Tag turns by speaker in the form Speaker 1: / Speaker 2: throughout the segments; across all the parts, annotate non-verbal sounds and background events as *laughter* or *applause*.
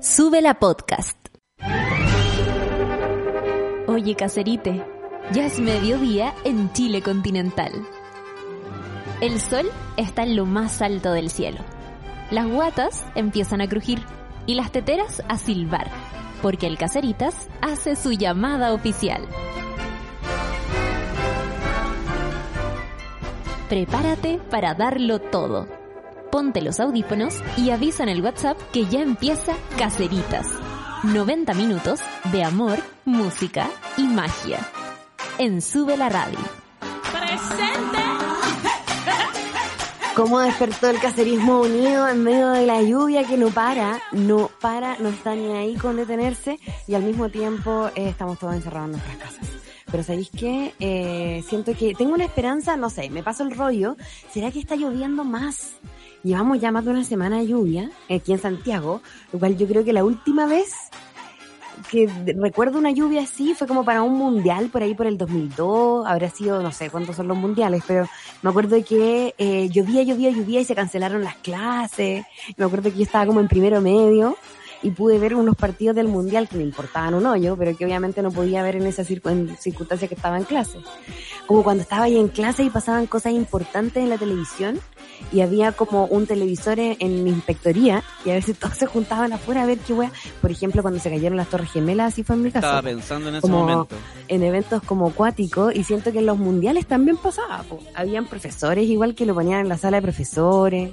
Speaker 1: Sube la podcast. Oye, caserite, ya es mediodía en Chile continental. El sol está en lo más alto del cielo. Las guatas empiezan a crujir y las teteras a silbar, porque el Caseritas hace su llamada oficial. Prepárate para darlo todo. Ponte los audífonos y avisa en el WhatsApp que ya empieza Caseritas. 90 minutos de amor, música y magia. En Sube la Radio.
Speaker 2: ¡Presente!
Speaker 3: ¿Cómo despertó el caserismo unido en medio de la lluvia que no para? No para, no está ni ahí con detenerse y al mismo tiempo eh, estamos todos encerrados en nuestras casas. Pero ¿sabéis qué? Eh, siento que tengo una esperanza, no sé, me paso el rollo. ¿Será que está lloviendo más? Llevamos ya más de una semana de lluvia aquí en Santiago, lo cual yo creo que la última vez que recuerdo una lluvia así fue como para un mundial por ahí por el 2002, habrá sido, no sé cuántos son los mundiales, pero me acuerdo que eh, llovía, llovía, llovía y se cancelaron las clases, me acuerdo que yo estaba como en primero medio y pude ver unos partidos del mundial que me importaban un hoyo, pero que obviamente no podía ver en esa circunstancia que estaba en clase. Como cuando estaba ahí en clase y pasaban cosas importantes en la televisión y había como un televisor en, en mi inspectoría y a veces todos se juntaban afuera a ver qué wea. Por ejemplo, cuando se cayeron las Torres Gemelas, así fue en mi caso.
Speaker 4: Estaba pensando en ese
Speaker 3: como
Speaker 4: momento.
Speaker 3: en eventos como acuáticos y siento que en los mundiales también pasaba. po. Habían profesores igual que lo ponían en la sala de profesores.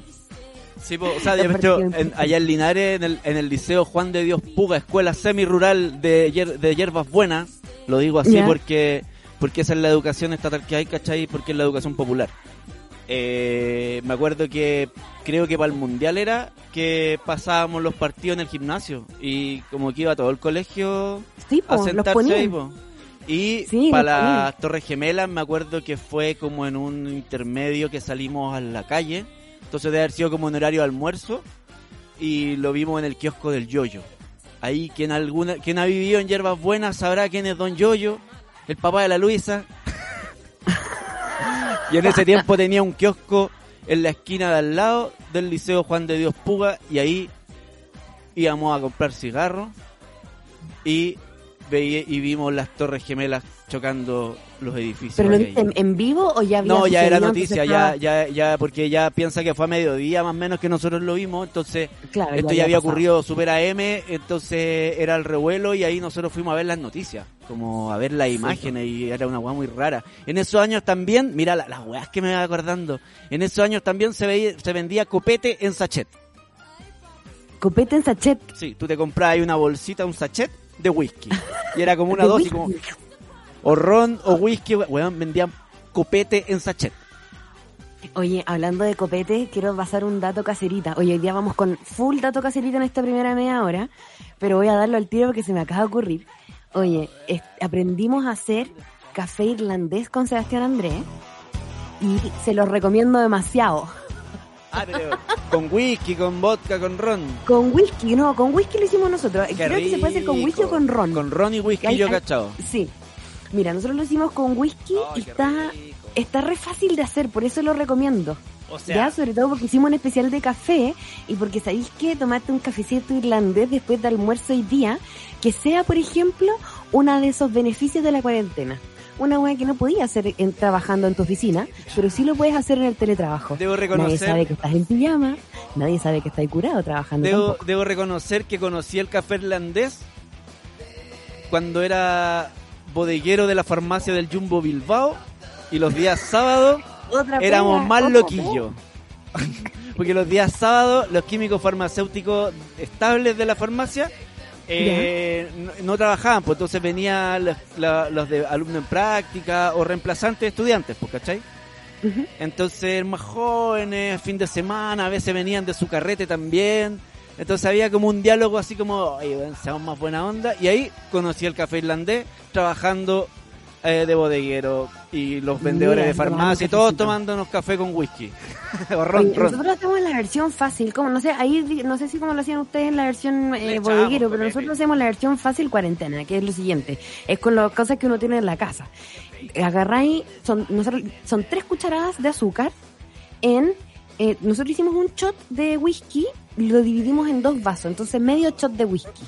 Speaker 4: Sí, po, o sea, de hecho, en- allá en Linares, en el, en el Liceo Juan de Dios Puga, escuela semi-rural de, hier- de hierbas buenas, lo digo así porque porque esa es la educación estatal que hay, ¿cachai? Porque es la educación popular. Eh, me acuerdo que creo que para el mundial era que pasábamos los partidos en el gimnasio y como que iba todo el colegio
Speaker 3: Sí, po,
Speaker 4: a sentarse ahí, po. Y
Speaker 3: Sí,
Speaker 4: para las Torres Gemelas me acuerdo que fue como en un intermedio que salimos a la calle. Entonces debe haber sido como en horario de almuerzo. Y lo vimos en el kiosco del Yoyo. Ahí quien alguna, quien ha vivido en Hierbas Buenas sabrá quién es Don Yoyo, el papá de la Luisa. *laughs* y en ese tiempo tenía un kiosco en la esquina de al lado del Liceo Juan de Dios Puga. Y ahí íbamos a comprar cigarros y y vimos las torres gemelas chocando los edificios.
Speaker 3: ¿Pero lo en, en vivo o ya había
Speaker 4: no, ya era noticia, ya, ya, ya, porque ya piensa que fue a mediodía más o menos que nosotros lo vimos, entonces
Speaker 3: Claro,
Speaker 4: esto ya había
Speaker 3: pasado.
Speaker 4: ocurrido super AM, entonces era el revuelo y ahí nosotros fuimos a ver las noticias, como a ver las imágenes y era una weá muy rara. En esos años también, mira la- las weas que me voy acordando, en esos años también se, veía, se vendía copete en sachet.
Speaker 3: Copete en sachet.
Speaker 4: Sí, tú te comprabas ahí una bolsita, un sachet de whisky. Y era como *laughs* una dosis, como o ron o whisky, weón, vendían copete en sachet.
Speaker 3: Oye, hablando de copete, quiero pasar un dato caserita. Oye, hoy día vamos con full dato caserita en esta primera media hora, pero voy a darlo al tiro porque se me acaba de ocurrir. Oye, aprendimos a hacer café irlandés con Sebastián André y se los recomiendo demasiado.
Speaker 4: Ah, pero con whisky, con vodka, con ron.
Speaker 3: Con whisky, no, con whisky lo hicimos nosotros.
Speaker 4: Qué
Speaker 3: Creo que se puede hacer con whisky o con ron.
Speaker 4: Con ron y whisky,
Speaker 3: Hay-
Speaker 4: yo cachado.
Speaker 3: Sí. Mira, nosotros lo hicimos con whisky y está, está re fácil de hacer, por eso lo recomiendo.
Speaker 4: O
Speaker 3: ya, sobre todo porque hicimos un especial de café y porque sabéis que tomarte un cafecito irlandés después de almuerzo y día, que sea, por ejemplo, uno de esos beneficios de la cuarentena. Una hueá que no podías hacer en- trabajando en tu oficina, pero sí lo puedes hacer en el teletrabajo.
Speaker 4: Debo
Speaker 3: Nadie
Speaker 4: reconocer,
Speaker 3: sabe que estás en pijama, nadie sabe que estás curado trabajando.
Speaker 4: debo,
Speaker 3: tampoco.
Speaker 4: debo reconocer que conocí el café irlandés cuando era bodeguero de la farmacia del Jumbo Bilbao y los días sábados éramos
Speaker 3: pega,
Speaker 4: más loquillos. *laughs* Porque los días sábados los químicos farmacéuticos estables de la farmacia eh, no, no trabajaban, pues entonces venían los, la- los de alumnos en práctica o reemplazantes de estudiantes, pues, ¿cachai? Entonces, más jóvenes, fin de semana, a veces venían de su carrete también. Entonces había como un diálogo así como, oye, seamos más buena onda. Y ahí conocí el café irlandés trabajando eh, de bodeguero y los vendedores
Speaker 3: Mira,
Speaker 4: de farmacia y todos tomándonos café con whisky. o *laughs* ron,
Speaker 3: Oye,
Speaker 4: ron.
Speaker 3: nosotros hacemos la versión fácil, como no sé, ahí no sé si como lo hacían ustedes en la versión eh, bodeguero, pero
Speaker 4: copete.
Speaker 3: nosotros hacemos la versión fácil cuarentena, que es lo siguiente, es con las cosas que uno tiene en la casa. Agarráis, son, nosotros, son tres cucharadas de azúcar en eh, nosotros hicimos un shot de whisky, lo dividimos en dos vasos, entonces medio shot de whisky.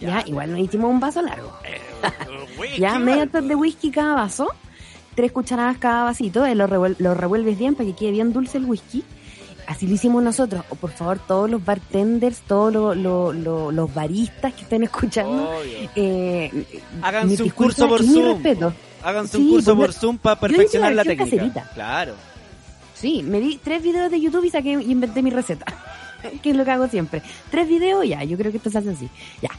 Speaker 3: Ya, igual nos hicimos un vaso largo. *laughs* ya, medio shot de whisky cada vaso, tres cucharadas cada vasito, eh, lo, revuel- lo revuelves bien para que quede bien dulce el whisky. Así lo hicimos nosotros. O por favor, todos los bartenders, todos lo- lo- lo- los baristas que estén escuchando, eh,
Speaker 4: un
Speaker 3: disculpas
Speaker 4: curso por
Speaker 3: y mi
Speaker 4: Zoom.
Speaker 3: respeto.
Speaker 4: Háganse
Speaker 3: Sí,
Speaker 4: un curso
Speaker 3: pues
Speaker 4: por Zoom para
Speaker 3: yo hice
Speaker 4: perfeccionar
Speaker 3: la
Speaker 4: técnica.
Speaker 3: caserita.
Speaker 4: Claro.
Speaker 3: Sí, me vi tres videos de YouTube y saqué y inventé mi receta. *laughs* que es lo que hago siempre. Tres videos, ya, yo creo que esto se hace así. Ya.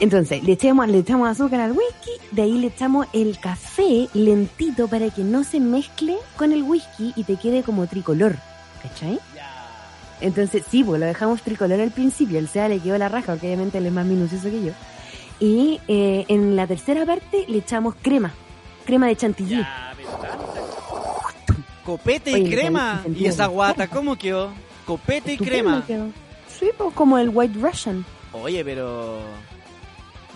Speaker 3: Entonces, le echamos, le echamos azúcar al whisky, de ahí le echamos el café lentito para que no se mezcle con el whisky y te quede como tricolor. ¿Cachai? Entonces, sí, pues lo dejamos tricolor al principio. El SEA le quedó la raja, porque obviamente él es más minucioso que yo. Y eh, en la tercera parte le echamos crema. Crema de chantilly.
Speaker 4: Copete y
Speaker 3: Oye,
Speaker 4: crema. ¿Y esa guata cómo quedó? Copete y crema.
Speaker 3: quedó. Sí, pues como el White Russian.
Speaker 4: Oye, pero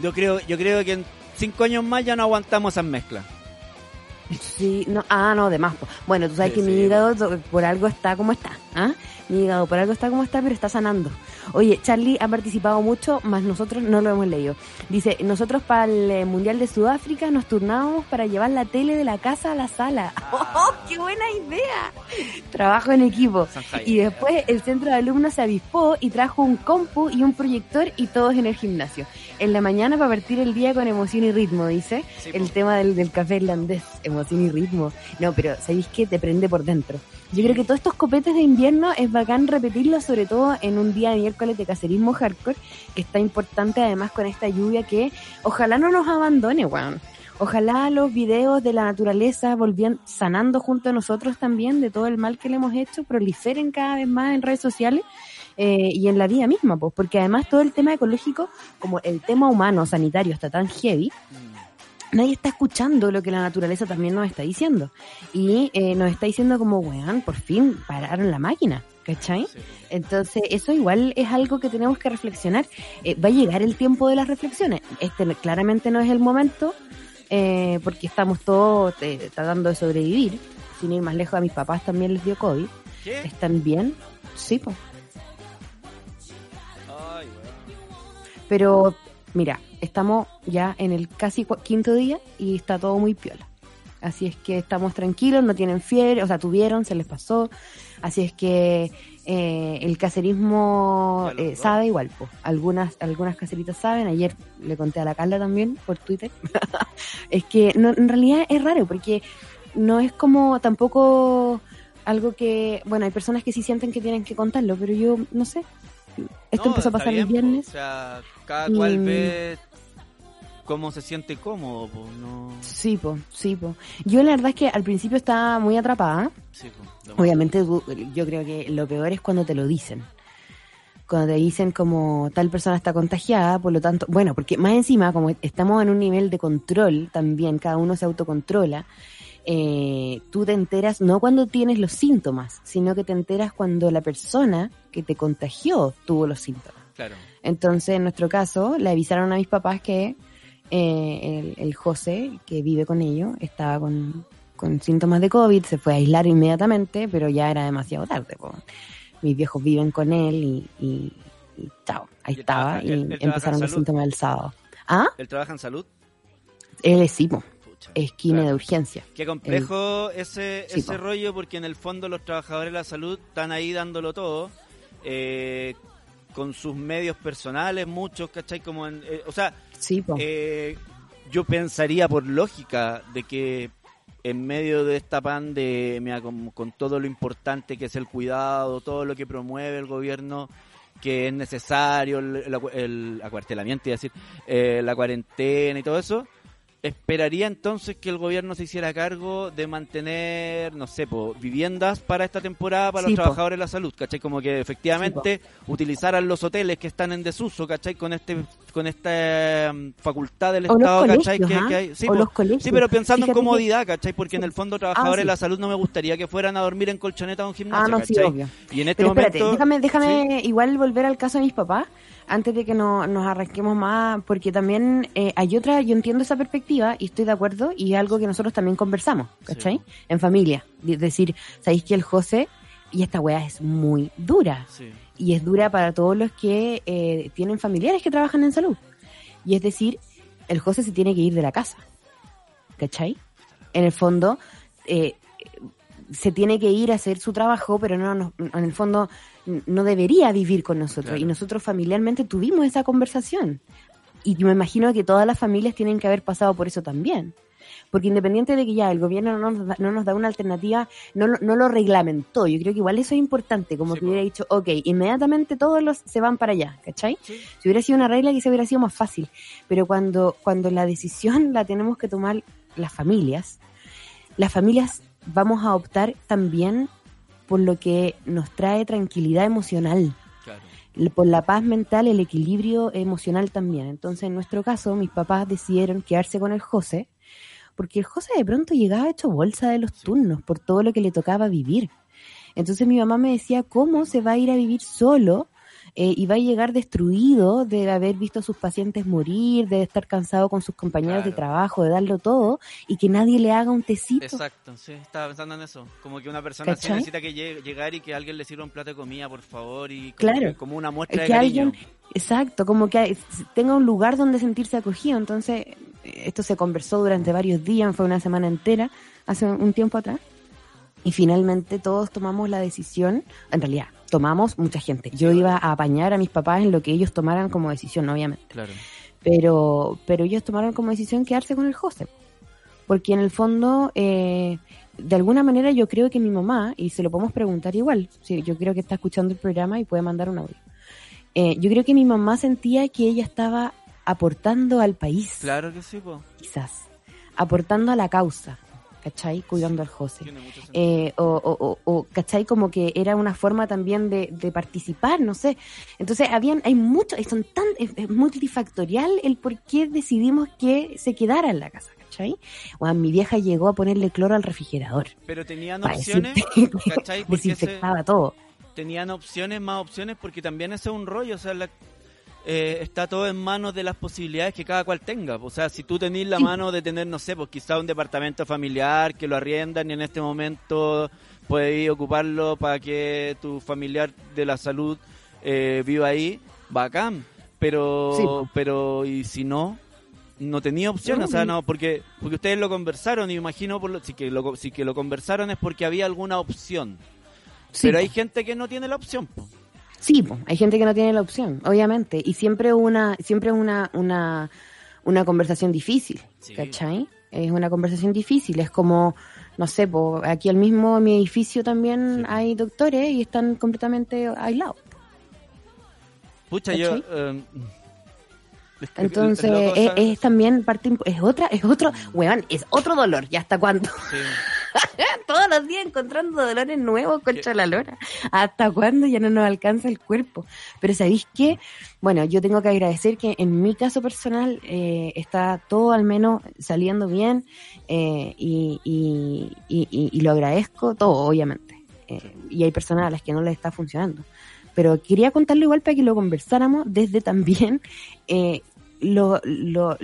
Speaker 4: yo creo, yo creo que en cinco años más ya no aguantamos esas mezclas.
Speaker 3: Sí, no, ah, no, de más. po. Bueno, tú sabes
Speaker 4: Sí,
Speaker 3: que mi hígado por algo está como está, ¿ah? Mi hígado por algo está como está, pero está sanando. Oye, Charlie ha participado mucho, más nosotros no lo hemos leído. Dice, nosotros para el eh, Mundial de Sudáfrica nos turnábamos para llevar la tele de la casa a la sala. *laughs* ¡Oh, qué buena idea! Trabajo en equipo. Y después el centro de alumnos se avispó y trajo un compu y un proyector y todos en el gimnasio. En la mañana para partir el día con emoción y ritmo, dice.
Speaker 4: Sí,
Speaker 3: el tema del, del café irlandés, emoción y ritmo. No, pero ¿sabéis qué? Te prende por dentro. Yo creo que todos estos copetes de invierno es bacán repetirlos, sobre todo en un día de miércoles de cacerismo hardcore, que está importante además con esta lluvia que ojalá no nos abandone, weón. Ojalá los videos de la naturaleza volvían sanando junto a nosotros también de todo el mal que le hemos hecho, proliferen cada vez más en redes sociales eh, y en la vida misma, pues, porque además todo el tema ecológico, como el tema humano, sanitario, está tan heavy, nadie está escuchando lo que la naturaleza también nos está diciendo. Y eh, nos está diciendo como, weón, por fin pararon la máquina, ¿cachai?
Speaker 4: Sí.
Speaker 3: Entonces, eso igual es algo que tenemos que reflexionar. Eh, va a llegar el tiempo de las reflexiones. Este claramente no es el momento, eh, porque estamos todos eh, tratando de sobrevivir. Sin ir más lejos, a mis papás también les dio COVID.
Speaker 4: ¿Qué?
Speaker 3: ¿Están bien? Sí, pues. Pero, mira, estamos ya en el casi quinto día y está todo muy piola. Así es que estamos tranquilos, no tienen fiebre, o sea, tuvieron, se les pasó. Así es que eh, el caserismo eh, sabe igual, pues. Algunas, algunas caseritas saben. Ayer le conté a la Carla también por Twitter. *laughs* es que no, en realidad es raro porque no es como tampoco algo que, bueno, hay personas que sí sienten que tienen que contarlo, pero yo no sé. Esto
Speaker 4: No,
Speaker 3: empezó a pasar
Speaker 4: bien,
Speaker 3: el
Speaker 4: po.
Speaker 3: viernes.
Speaker 4: O sea, cada cual ve cómo se siente cómodo, pues no.
Speaker 3: Sí, po, sí, po. Yo la verdad es que al principio estaba muy atrapada.
Speaker 4: Sí, po,
Speaker 3: Obviamente yo creo que lo peor es cuando te lo dicen. Cuando te dicen como tal persona está contagiada, por lo tanto, bueno, porque más encima, como estamos en un nivel de control también, cada uno se autocontrola, eh, tú te enteras no cuando tienes los síntomas, sino que te enteras cuando la persona que te contagió tuvo los síntomas.
Speaker 4: Claro.
Speaker 3: Entonces, en nuestro caso, le avisaron a mis papás que eh, el, el José, que vive con ellos, estaba con, con síntomas de COVID, se fue a aislar inmediatamente, pero ya era demasiado tarde. po. Mis viejos viven con él y, y- y chao, ahí
Speaker 4: ¿Y él
Speaker 3: estaba
Speaker 4: trabaja-
Speaker 3: y
Speaker 4: él- él trabaja
Speaker 3: empezaron los síntomas el sábado. ¿Ah?
Speaker 4: ¿Él trabaja en salud?
Speaker 3: Él es. Esquina
Speaker 4: Claro.
Speaker 3: de urgencia.
Speaker 4: Qué complejo ese,
Speaker 3: Sí,
Speaker 4: ese
Speaker 3: po.
Speaker 4: rollo porque en el fondo los trabajadores de la salud están ahí dándolo todo eh, con sus medios personales, muchos, ¿cachai? Como en, eh, o sea,
Speaker 3: Sí,
Speaker 4: eh, yo pensaría por lógica de que en medio de esta pandemia, con, con todo lo importante que es el cuidado, todo lo que promueve el gobierno, que es necesario, el, el el acuartelamiento, a decir, eh, la cuarentena y todo eso, esperaría entonces que el gobierno se hiciera cargo de mantener, no sé, po, viviendas para esta temporada para
Speaker 3: Sí,
Speaker 4: los
Speaker 3: po.
Speaker 4: trabajadores de la salud, ¿cachai? Como que efectivamente utilizaran los hoteles que están en desuso, ¿cachai? Con este con esta mm, facultad del
Speaker 3: O
Speaker 4: Estado, ¿cachai? Que,
Speaker 3: ¿ah?
Speaker 4: que hay. Sí,
Speaker 3: O
Speaker 4: po.
Speaker 3: los colegios.
Speaker 4: Sí, pero pensando
Speaker 3: Fíjate
Speaker 4: en comodidad, ¿cachai? Porque en
Speaker 3: Sí.
Speaker 4: el fondo trabajadores
Speaker 3: Ah, sí.
Speaker 4: de la salud no me gustaría que fueran a dormir en colchoneta un gimnasio,
Speaker 3: Ah, no, sí,
Speaker 4: ¿cachai?
Speaker 3: obvio.
Speaker 4: Y en este
Speaker 3: Pero espérate,
Speaker 4: momento...
Speaker 3: déjame, déjame igual volver al caso de mis papás antes de que no, nos arranquemos más, porque también eh, hay otra, yo entiendo esa perspectiva y estoy de acuerdo y es algo que nosotros también conversamos, ¿cachai?
Speaker 4: Sí.
Speaker 3: En familia. Es decir, ¿sabéis que el José Y esta weá es muy dura.
Speaker 4: Sí.
Speaker 3: Y es dura para todos los que eh, tienen familiares que trabajan en salud. Y es decir, el José se tiene que ir de la casa. ¿Cachai? En el fondo, eh, se tiene que ir a hacer su trabajo, pero no, no- en el fondo no debería vivir con nosotros.
Speaker 4: Claro.
Speaker 3: Y nosotros familiarmente tuvimos esa conversación. Y yo me imagino que todas las familias tienen que haber pasado por eso también. Porque independiente de que ya el gobierno no nos da, no nos da una alternativa, no, lo- no lo reglamentó. Yo creo que igual eso es importante, como
Speaker 4: Sí,
Speaker 3: que hubiera dicho, ok, inmediatamente todos los se van para allá, ¿cachai?
Speaker 4: Sí.
Speaker 3: Si hubiera sido una regla quizá hubiera sido más fácil. Pero cuando, cuando la decisión la tenemos que tomar las familias, las familias vamos a optar también por lo que nos trae tranquilidad emocional,
Speaker 4: Claro.
Speaker 3: por la paz mental, el equilibrio emocional también. Entonces, en nuestro caso, mis papás decidieron quedarse con el José, porque el José de pronto llegaba hecho bolsa de los
Speaker 4: Sí.
Speaker 3: turnos por todo lo que le tocaba vivir. Entonces mi mamá me decía, ¿cómo se va a ir a vivir solo? Eh, y va a llegar destruido de haber visto a sus pacientes morir, de estar cansado con sus compañeros de trabajo, de darlo todo, y que nadie le haga un tecito.
Speaker 4: Exacto, sí, estaba pensando en eso. Como que una persona
Speaker 3: ¿Cachai?
Speaker 4: necesita que llegue- llegar y que alguien le sirva un plato de comida, por favor, y como,
Speaker 3: Claro.
Speaker 4: como una muestra de cariño.
Speaker 3: alguien, exacto, como que tenga un lugar donde sentirse acogido. Entonces, esto se conversó durante varios días, fue una semana entera, hace un tiempo atrás. Y finalmente todos tomamos la decisión, en realidad, tomamos mucha gente. Yo iba a apañar a mis papás en lo que ellos tomaran como decisión, obviamente.
Speaker 4: Claro.
Speaker 3: Pero, pero ellos tomaron como decisión quedarse con el José. Porque en el fondo, eh, de alguna manera yo creo que mi mamá, y se lo podemos preguntar igual, sí, yo creo que está escuchando el programa y puede mandar un audio. Eh, yo creo que mi mamá sentía que ella estaba aportando al país,
Speaker 4: Claro que sí, po.
Speaker 3: quizás, aportando a la causa, ¿cachai? Cuidando al José. Eh, o, o, o, o, ¿cachai? Como que era una forma también de, de participar, no sé. Entonces, habían, hay mucho, son tan, es, es multifactorial el por qué decidimos que se quedara en la casa, ¿cachai? Bueno, mi vieja llegó a ponerle cloro al refrigerador.
Speaker 4: Pero tenían opciones, ¿cachai? Ese-
Speaker 3: Desinfectaba todo.
Speaker 4: tenían opciones, más opciones, porque también ese es un rollo, o sea, la- eh, está todo en manos de las posibilidades que cada cual tenga. O sea, si tú tenés la mano de tener, no sé, pues quizá un departamento familiar que lo arriendan y en este momento puedes ocuparlo para que tu familiar de la salud eh, viva ahí, bacán. Pero,
Speaker 3: Sí.
Speaker 4: pero, y si no, no tenía opción, o sea, no, porque, porque ustedes lo conversaron y imagino, por lo, si, que lo, si que lo conversaron es porque había alguna opción.
Speaker 3: Sí,
Speaker 4: Pero hay gente que no tiene la opción. po.
Speaker 3: Sí, po, hay gente que no tiene la opción, obviamente, y siempre una, siempre es una, una, una conversación difícil,
Speaker 4: Sí.
Speaker 3: ¿cachai? Es una conversación difícil, es como, no sé, po, aquí al mismo en mi edificio también
Speaker 4: Sí.
Speaker 3: hay doctores y están completamente aislados.
Speaker 4: Pucha, yo...
Speaker 3: ¿Cachai?
Speaker 4: eh,
Speaker 3: Entonces, es, es también parte, es otra, es otro, weón, es otro dolor, ¿y hasta cuándo?
Speaker 4: Sí. *laughs*
Speaker 3: Todos los días encontrando dolores nuevos contra la lora. ¿Hasta cuándo ya no nos alcanza el cuerpo? Pero ¿sabéis qué? Bueno, yo tengo que agradecer que en mi caso personal eh, está todo al menos saliendo bien eh, y, y, y- y- y lo agradezco todo, obviamente. Eh, y hay personas a las que no les está funcionando. Pero quería contarlo igual para que lo conversáramos desde también eh, lo, lo,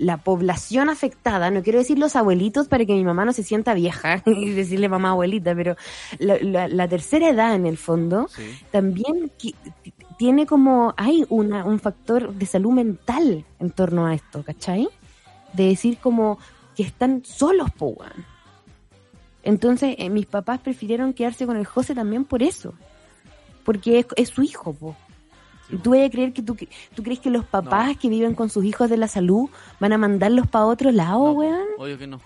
Speaker 3: la población afectada, no quiero decir los abuelitos para que mi mamá no se sienta vieja *laughs* y decirle mamá abuelita, pero la, la- la tercera edad en el fondo
Speaker 4: Sí.
Speaker 3: también tiene como, hay una, un factor de salud mental en torno a esto, ¿cachai? De decir como que están solos, po, weón. Entonces, eh, mis papás prefirieron quedarse con el José también por eso. Porque es, es su hijo, po. ¿Y tú vas a creer que tú, tú crees que los papás que viven con sus hijos de la salud van a mandarlos para otro lado,
Speaker 4: No,
Speaker 3: weón?
Speaker 4: Obvio que no.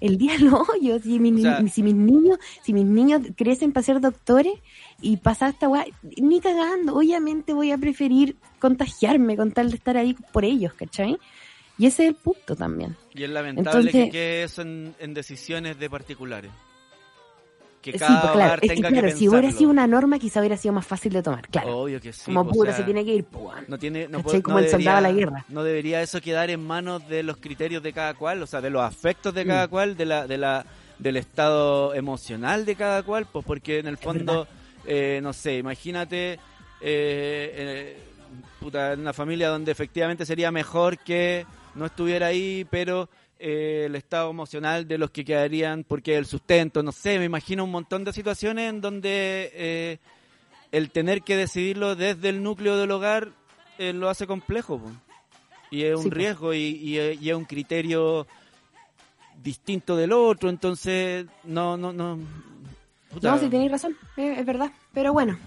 Speaker 3: El día lo *laughs* yo, si, mi-
Speaker 4: O sea-
Speaker 3: si mis niños, si mis niños crecen para ser doctores y pasar esta weá, ni cagando, obviamente voy a preferir contagiarme con tal de estar ahí por ellos, ¿cachai? Y ese es el punto también.
Speaker 4: Y es lamentable
Speaker 3: Entonces-
Speaker 4: que quede eso en, en decisiones de particulares. Que
Speaker 3: Sí, pues claro,
Speaker 4: hogar
Speaker 3: es que
Speaker 4: tenga
Speaker 3: claro,
Speaker 4: que
Speaker 3: si hubiera sido una norma quizá hubiera sido más fácil de tomar, claro.
Speaker 4: Obvio que sí.
Speaker 3: como pura
Speaker 4: o sea,
Speaker 3: se tiene que ir.
Speaker 4: No tiene, no, puede-
Speaker 3: Como
Speaker 4: no
Speaker 3: el soldado a la guerra.
Speaker 4: No debería eso quedar en manos de los criterios de cada cual, o sea, de los afectos de
Speaker 3: Mm.
Speaker 4: cada cual, de la, de la, del estado emocional de cada cual, pues porque en el fondo, eh, no sé, imagínate eh, eh, puta, en una familia donde efectivamente sería mejor que, no estuviera ahí, pero eh, el estado emocional de los que quedarían porque el sustento, no sé, me imagino un montón de situaciones en donde eh, el tener que decidirlo desde el núcleo del hogar eh, lo hace complejo. po. Y es un
Speaker 3: Sí,
Speaker 4: riesgo y, y es- y es un criterio distinto del otro, entonces no, no, no. puta.
Speaker 3: No, si tenéis razón, es verdad. Pero bueno,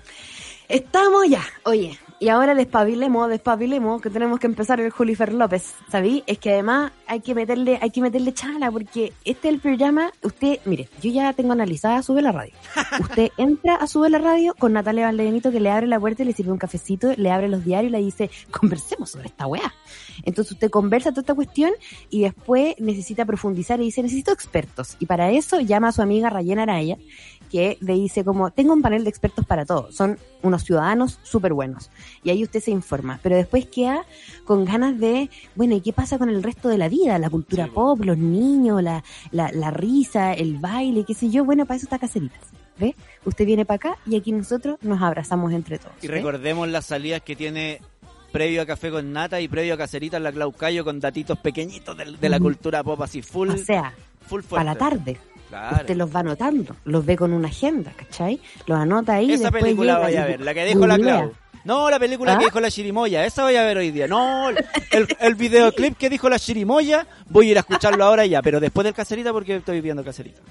Speaker 3: estamos ya. Oye, y ahora despabilemos, despabilemos, que tenemos que empezar el Julifer López, ¿sabí? Es que además hay que meterle, hay que meterle chala, porque este es el programa, usted, mire, yo ya tengo analizada Sube la Radio. *laughs* Usted entra a Sube la Radio con Natalia Valdebenito que le abre la puerta y le sirve un cafecito, le abre los diarios y le dice, conversemos sobre esta weá. Entonces usted conversa toda esta cuestión y después necesita profundizar y dice, necesito expertos. Y para eso llama a su amiga Rayena Araya, que le dice como, tengo un panel de expertos para todo, son unos ciudadanos súper buenos. Y ahí usted se informa, pero después queda con ganas de, bueno, ¿y qué pasa con el resto de la vida? La cultura
Speaker 4: Sí,
Speaker 3: pop, los niños, la, la, la risa, el baile, qué sé yo. Bueno, para eso está Caceritas. ¿Ve? Usted viene para acá y aquí nosotros nos abrazamos entre todos.
Speaker 4: Y
Speaker 3: ¿ve?
Speaker 4: recordemos las salidas que tiene previo a Café con Nata y previo a Cacerita en la Claucayo con datitos pequeñitos del- de, la cultura pop así full,
Speaker 3: O sea,
Speaker 4: full fuerte.
Speaker 3: para la tarde.
Speaker 4: Claro.
Speaker 3: Usted los va anotando, los ve con una agenda, ¿cachai? Los anota ahí.
Speaker 4: Esa
Speaker 3: después
Speaker 4: película voy a ver, la que dijo la. Clau. No, la película
Speaker 3: ¿Ah?
Speaker 4: que dijo la Chirimoya, esa voy a ver hoy día. No, *laughs* el, el videoclip que dijo la Chirimoya, voy a ir a escucharlo ahora ya, pero después del Cacerita porque estoy viendo Cacerita.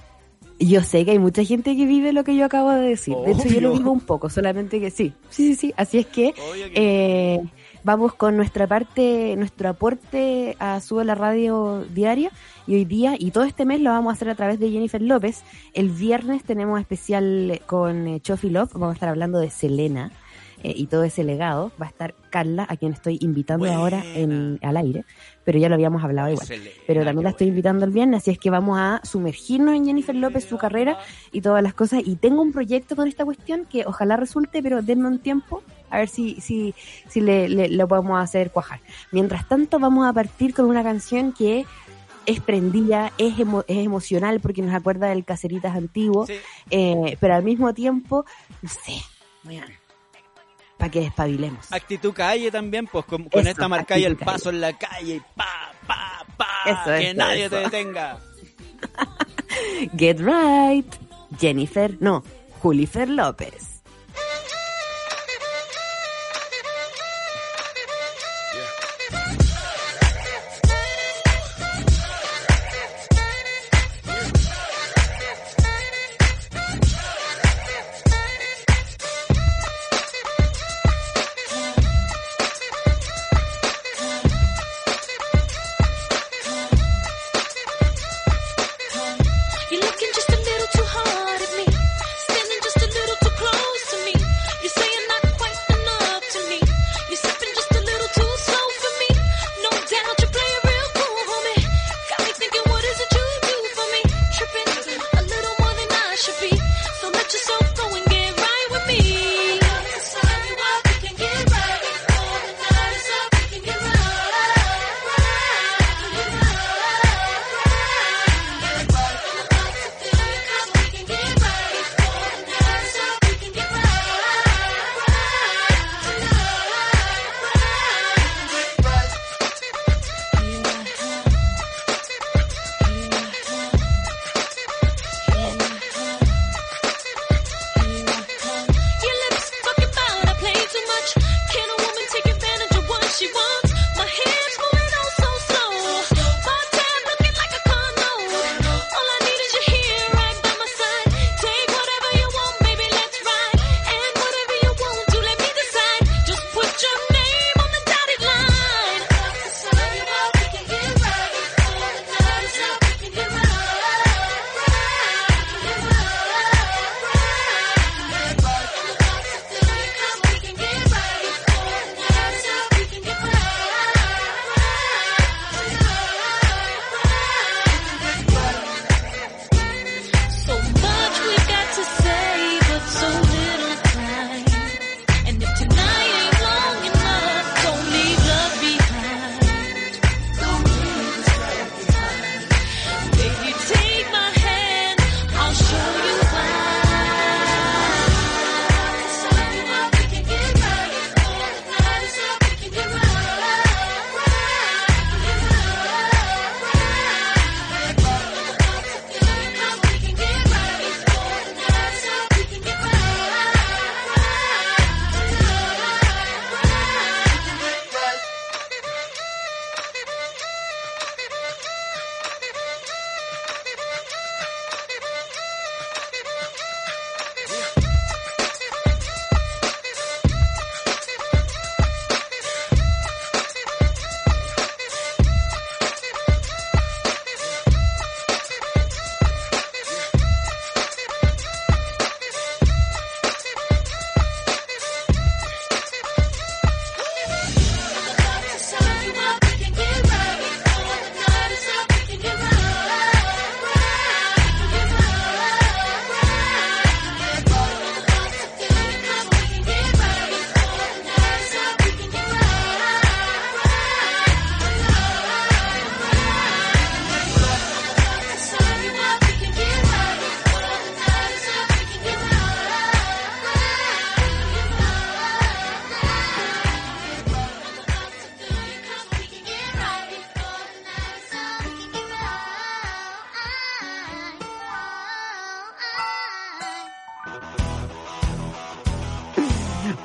Speaker 3: Yo sé que hay mucha gente que vive lo que yo acabo de decir. De hecho, yo lo vivo un poco, solamente que sí. Sí, sí, sí. Así es que- eh, vamos con nuestra parte, nuestro aporte a Sube la Radio Diaria. Y hoy día, y todo este mes lo vamos a hacer a través de Jennifer López. El viernes tenemos especial con eh, Chofi Love. Vamos a estar hablando de Selena eh, y todo ese legado. Va a estar Carla, a quien estoy invitando
Speaker 4: Buena.
Speaker 3: ahora en, al aire. Pero ya lo habíamos hablado igual
Speaker 4: Excelente,
Speaker 3: pero también la estoy invitando el viernes, así es que vamos a sumergirnos en Jennifer López, su carrera y todas las cosas. Y tengo un proyecto con esta cuestión que ojalá resulte, pero denme un tiempo a ver si, si, si le, le- lo podemos hacer cuajar. Mientras tanto, vamos a partir con una canción que es prendida, es, emo- es emocional porque nos acuerda del Caceritas antiguo,
Speaker 4: Sí.
Speaker 3: eh, pero al mismo tiempo, no sé, para que despabilemos.
Speaker 4: Actitud calle también, pues con, con
Speaker 3: Eso,
Speaker 4: esta marca y el
Speaker 3: calle.
Speaker 4: paso en la calle y pa, pa, pa,
Speaker 3: Eso,
Speaker 4: que
Speaker 3: eso,
Speaker 4: nadie te detenga. *laughs*
Speaker 3: Get right, Jennifer, no, Julifer López.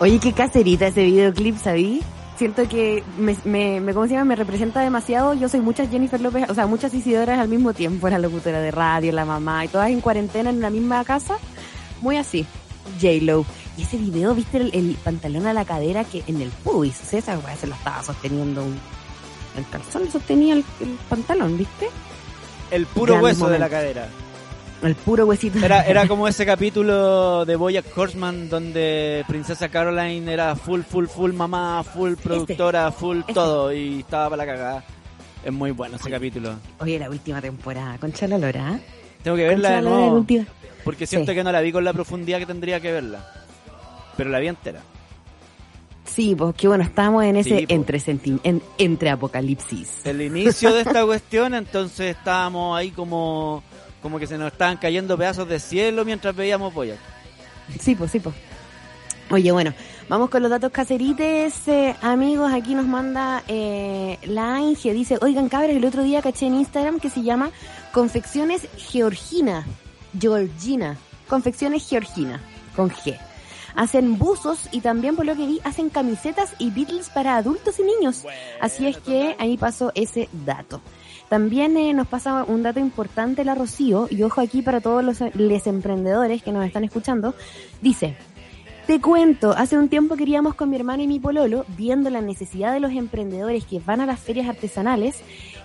Speaker 3: Oye, qué caserita ese videoclip, ¿sabí? Siento que me, me, me, ¿cómo se llama? Me representa demasiado. Yo soy muchas Jennifer López, o sea, muchas Isidoras al mismo tiempo. La locutora de radio, la mamá, y todas en cuarentena en la misma casa. Muy así. J-Lo. Y ese video, ¿viste el, el, pantalón a la cadera que en el pubis? O sea, esa weá se lo estaba sosteniendo un... El calzón sostenía el, el pantalón, ¿viste?
Speaker 4: El puro
Speaker 3: Gran
Speaker 4: hueso de la cadera.
Speaker 3: El puro huesito.
Speaker 4: Era, era como ese capítulo de Bojack Horseman donde Princesa Caroline era full, full, full mamá, full productora, full
Speaker 3: Este.
Speaker 4: todo y estaba para la cagada. Es muy bueno ese capítulo.
Speaker 3: Oye, la última temporada, concha la lora, ¿eh?
Speaker 4: Tengo que verla de nuevo porque siento
Speaker 3: Sí.
Speaker 4: que no la vi con la profundidad que tendría que verla. Pero la vi entera.
Speaker 3: Sí, pues que bueno, estábamos en ese
Speaker 4: Sí, po.
Speaker 3: entre, en- entre apocalipsis.
Speaker 4: El inicio de esta *laughs* cuestión, entonces estábamos ahí como, como que se nos estaban cayendo pedazos de cielo mientras veíamos Boyac.
Speaker 3: Sí, pues, sí, pues. Oye, bueno, vamos con los datos caserites, eh, amigos. Aquí nos manda eh, la Angie, dice, oigan cabras, el otro día caché en Instagram que se llama Confecciones Georgina. Georgina. Confecciones Georgina, con G. Hacen buzos y también, por lo que vi, hacen camisetas y Beatles para adultos y niños. Así es que ahí pasó ese dato. También eh, nos pasa un dato importante la Rocío, y ojo aquí para todos los les emprendedores que nos están escuchando, dice, te cuento, hace un tiempo queríamos con mi hermano y mi pololo, viendo la necesidad de los emprendedores que van a las ferias artesanales,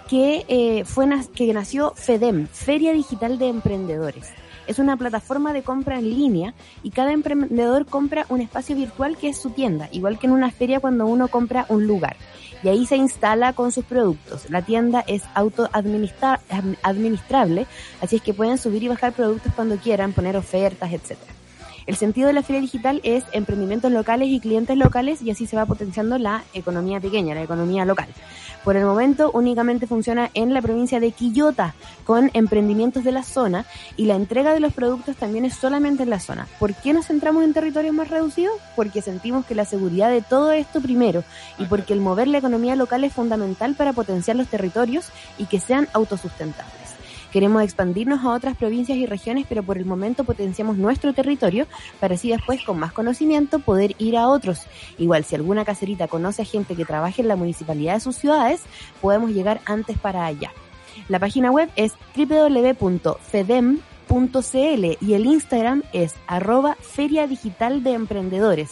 Speaker 3: que, eh, fue que nació FEDEM, Feria Digital de Emprendedores. Es una plataforma de compra en línea y cada emprendedor compra un espacio virtual que es su tienda, igual que en una feria cuando uno compra un lugar. Y ahí se instala con sus productos. La tienda es auto-administrable, así es que pueden subir y bajar productos cuando quieran, poner ofertas, etcétera. El sentido de la feria digital es emprendimientos locales y clientes locales y así se va potenciando la economía pequeña, la economía local. Por el momento únicamente funciona en la provincia de Quillota con emprendimientos de la zona y la entrega de los productos también es solamente en la zona. ¿Por qué nos centramos en territorios más reducidos? Porque sentimos que la seguridad de todo esto primero y porque el mover la economía local es fundamental para potenciar los territorios y que sean autosustentables. Queremos expandirnos a otras provincias y regiones, pero por el momento potenciamos nuestro territorio para así después, con más conocimiento, poder ir a otros. Igual, si alguna caserita conoce a gente que trabaje en la municipalidad de sus ciudades, podemos llegar antes para allá. La página web es www.fedem.cl y el Instagram es arroba Feria Digital de Emprendedores.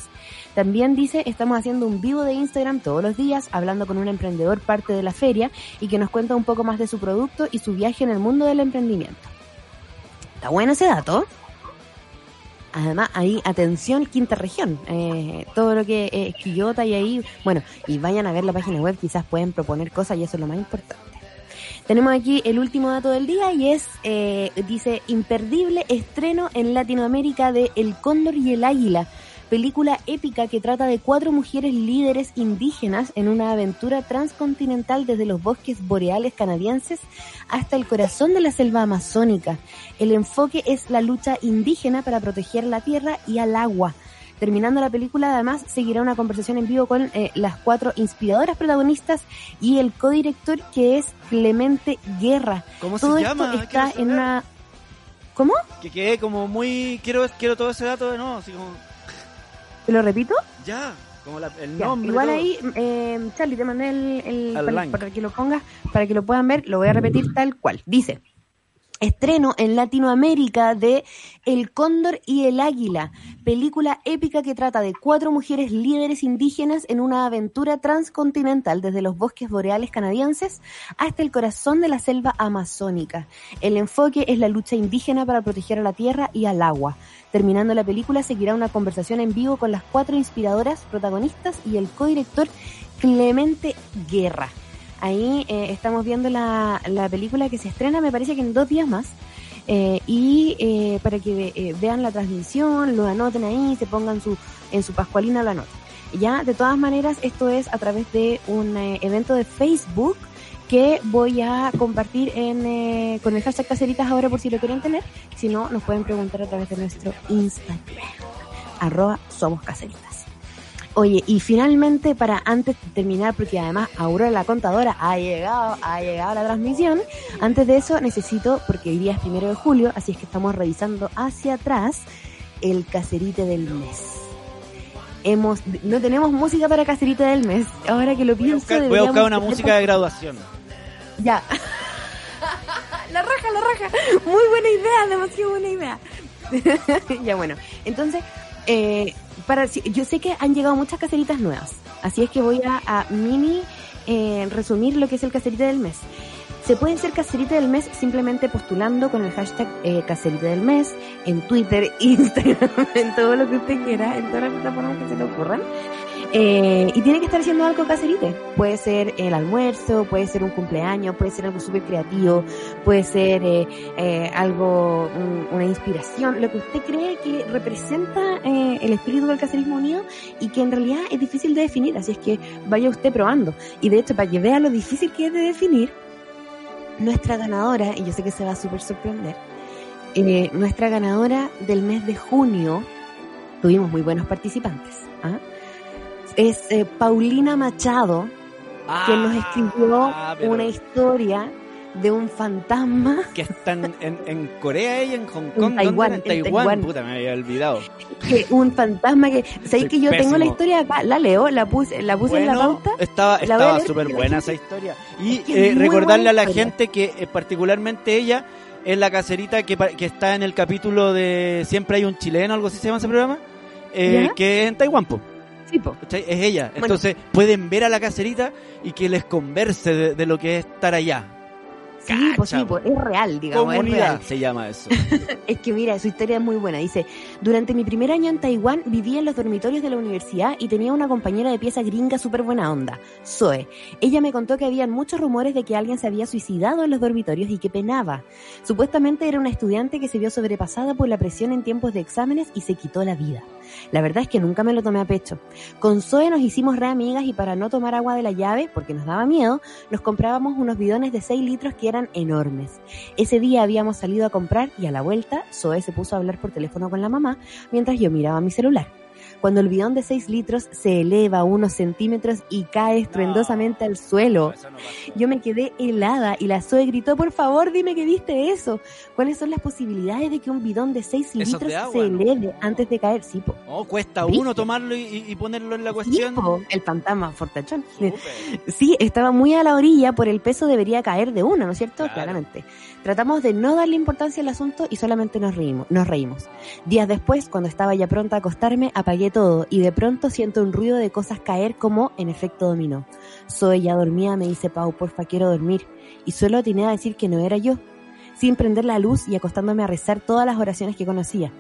Speaker 3: También dice, estamos haciendo un vivo de Instagram todos los días, hablando con un emprendedor parte de la feria y que nos cuenta un poco más de su producto y su viaje en el mundo del emprendimiento. Está bueno ese dato. Además, ahí, atención, quinta región. Eh, todo lo que es Quillota y ahí, bueno, y vayan a ver la página web, quizás pueden proponer cosas y eso es lo más importante. Tenemos aquí el último dato del día y es, eh, dice, imperdible estreno en Latinoamérica de El Cóndor y el Águila, película épica que trata de cuatro mujeres líderes indígenas en una aventura transcontinental desde los bosques boreales canadienses hasta el corazón de la selva amazónica. El enfoque es la lucha indígena para proteger la tierra y al agua. Terminando la película, además, seguirá una conversación en vivo con eh, las cuatro inspiradoras protagonistas y el codirector que es Clemente Guerra.
Speaker 4: ¿Cómo
Speaker 3: Todo
Speaker 4: se
Speaker 3: esto
Speaker 4: llama?
Speaker 3: está
Speaker 4: Quiero
Speaker 3: en una... ¿Cómo?
Speaker 4: Que quedé como muy... Quiero, quiero todo ese dato de nuevo, así como...
Speaker 3: ¿Te lo repito?
Speaker 4: Ya, como la- el
Speaker 3: Ya,
Speaker 4: nombre.
Speaker 3: Igual ahí, eh, Charlie, te mandé el, el- para que lo pongas, para que lo puedan ver, lo voy a repetir tal cual. Dice, estreno en Latinoamérica de El Cóndor y el Águila, película épica que trata de cuatro mujeres líderes indígenas en una aventura transcontinental desde los bosques boreales canadienses hasta el corazón de la selva amazónica. El enfoque es la lucha indígena para proteger a la tierra y al agua. Terminando la película seguirá una conversación en vivo con las cuatro inspiradoras protagonistas y el codirector Clemente Guerra. Ahí eh, estamos viendo la, la película que se estrena, me parece que en dos días más. Eh, y eh, para que vean la transmisión, lo anoten ahí, se pongan su, en su pascualina lo anoten. Ya, de todas maneras, esto es a través de un evento de Facebook que voy a compartir con el hashtag caseritas ahora por si lo quieren tener. Si no, nos pueden preguntar a través de nuestro Instagram, arroba somos caseritas. Oye, y finalmente, para antes de terminar, porque además Aurora la contadora ha llegado, ha llegado a la transmisión, antes de eso necesito, porque hoy día es primero de julio, así es que estamos revisando hacia atrás el caserite del mes. hemos no tenemos música para cacerita del mes. Ahora que lo
Speaker 4: Voy
Speaker 3: pienso,
Speaker 4: buscar, voy a buscar una música de graduación.
Speaker 3: Ya. *laughs* la raja, la raja. Muy buena idea, demasiado buena idea. *laughs* ya bueno, entonces, eh, para, yo sé que han llegado muchas caseritas nuevas, así es que voy a, mini eh, resumir lo que es el caserita del mes. Se puede ser caserita del mes simplemente postulando con el hashtag eh, caserita del mes en Twitter, *laughs* Instagram, en todo lo que usted quiera, en todas las plataformas que se le ocurran. Eh, y tiene que estar haciendo algo caserite. Puede ser el almuerzo, puede ser un cumpleaños, puede ser algo súper creativo, puede ser eh, eh, algo, un- una inspiración, lo que usted cree que representa eh, el espíritu del caserismo unido y que en realidad es difícil de definir, así es que vaya usted probando. Y de hecho, para que vea lo difícil que es de definir, nuestra ganadora, y yo sé que se va a súper sorprender, nuestra ganadora del mes de junio, tuvimos muy buenos participantes, ¿ah? Es eh, Paulina Machado, que nos escribió
Speaker 4: Ah, pero
Speaker 3: una historia de un fantasma
Speaker 4: Que están en, en Corea y en Hong *laughs* Kong.
Speaker 3: en
Speaker 4: en Taiwán. Puta, me había olvidado. *laughs*
Speaker 3: que un fantasma que sabéis que yo tengo la historia acá la leo la puse la puse en la pauta
Speaker 4: estaba, estaba súper
Speaker 3: la
Speaker 4: buena esa historia. Y
Speaker 3: Es que es
Speaker 4: eh, recordarle a la
Speaker 3: historia.
Speaker 4: gente que eh, particularmente ella es la caserita que, que está en el capítulo de Siempre hay un chileno, algo así se llama ese programa, eh, que es en Taiwán, po,
Speaker 3: sí, po.
Speaker 4: ¿cachai? es ella.
Speaker 3: Bueno.
Speaker 4: Entonces pueden ver a la caserita y que les converse de, de lo que es estar allá.
Speaker 3: Sí, pues sí,
Speaker 4: Cacha,
Speaker 3: pues, es real digamos es real.
Speaker 4: Se llama eso. *laughs*
Speaker 3: es que mira su historia es muy buena. Dice durante mi primer año en Taiwán vivía en los dormitorios de la universidad y tenía una compañera de pieza gringa súper buena onda Zoe. Ella me contó que habían muchos rumores de que alguien se había suicidado en los dormitorios y que penaba. Supuestamente era una estudiante que se vio sobrepasada por la presión en tiempos de exámenes y se quitó la vida. La verdad es que nunca me lo tomé a pecho. Con Zoe nos hicimos re amigas y para no tomar agua de la llave, porque nos daba miedo, nos comprábamos unos bidones de 6 litros que eran enormes. Ese día habíamos salido a comprar y a la vuelta Zoe se puso a hablar por teléfono con la mamá mientras yo miraba mi celular. Cuando el bidón de 6 litros se eleva unos centímetros y cae estruendosamente al suelo,
Speaker 4: no
Speaker 3: yo me quedé helada y la Zoe gritó, por favor, dime que viste eso. ¿Cuáles son las posibilidades de que un bidón de 6
Speaker 4: Eso es
Speaker 3: litros
Speaker 4: de agua,
Speaker 3: se eleve antes de caer? Sí, po.
Speaker 4: Oh, cuesta
Speaker 3: ¿Viste?
Speaker 4: uno tomarlo y, ponerlo en la
Speaker 3: Sí,
Speaker 4: cuestión.
Speaker 3: po, el fantasma fortachón. Sí, estaba muy a la orilla, por el peso debería caer de una, ¿no es cierto?
Speaker 4: Claro.
Speaker 3: Claramente. Tratamos de no darle importancia al asunto y solamente nos reímos, nos reímos. Días después, cuando estaba ya pronta a acostarme, apagué todo y de pronto siento un ruido de cosas caer como en efecto dominó. Zoe ya dormía, me dice Pau, porfa, quiero dormir. Y solo atiné a decir que no era yo, sin prender la luz y acostándome a rezar todas las oraciones que conocía.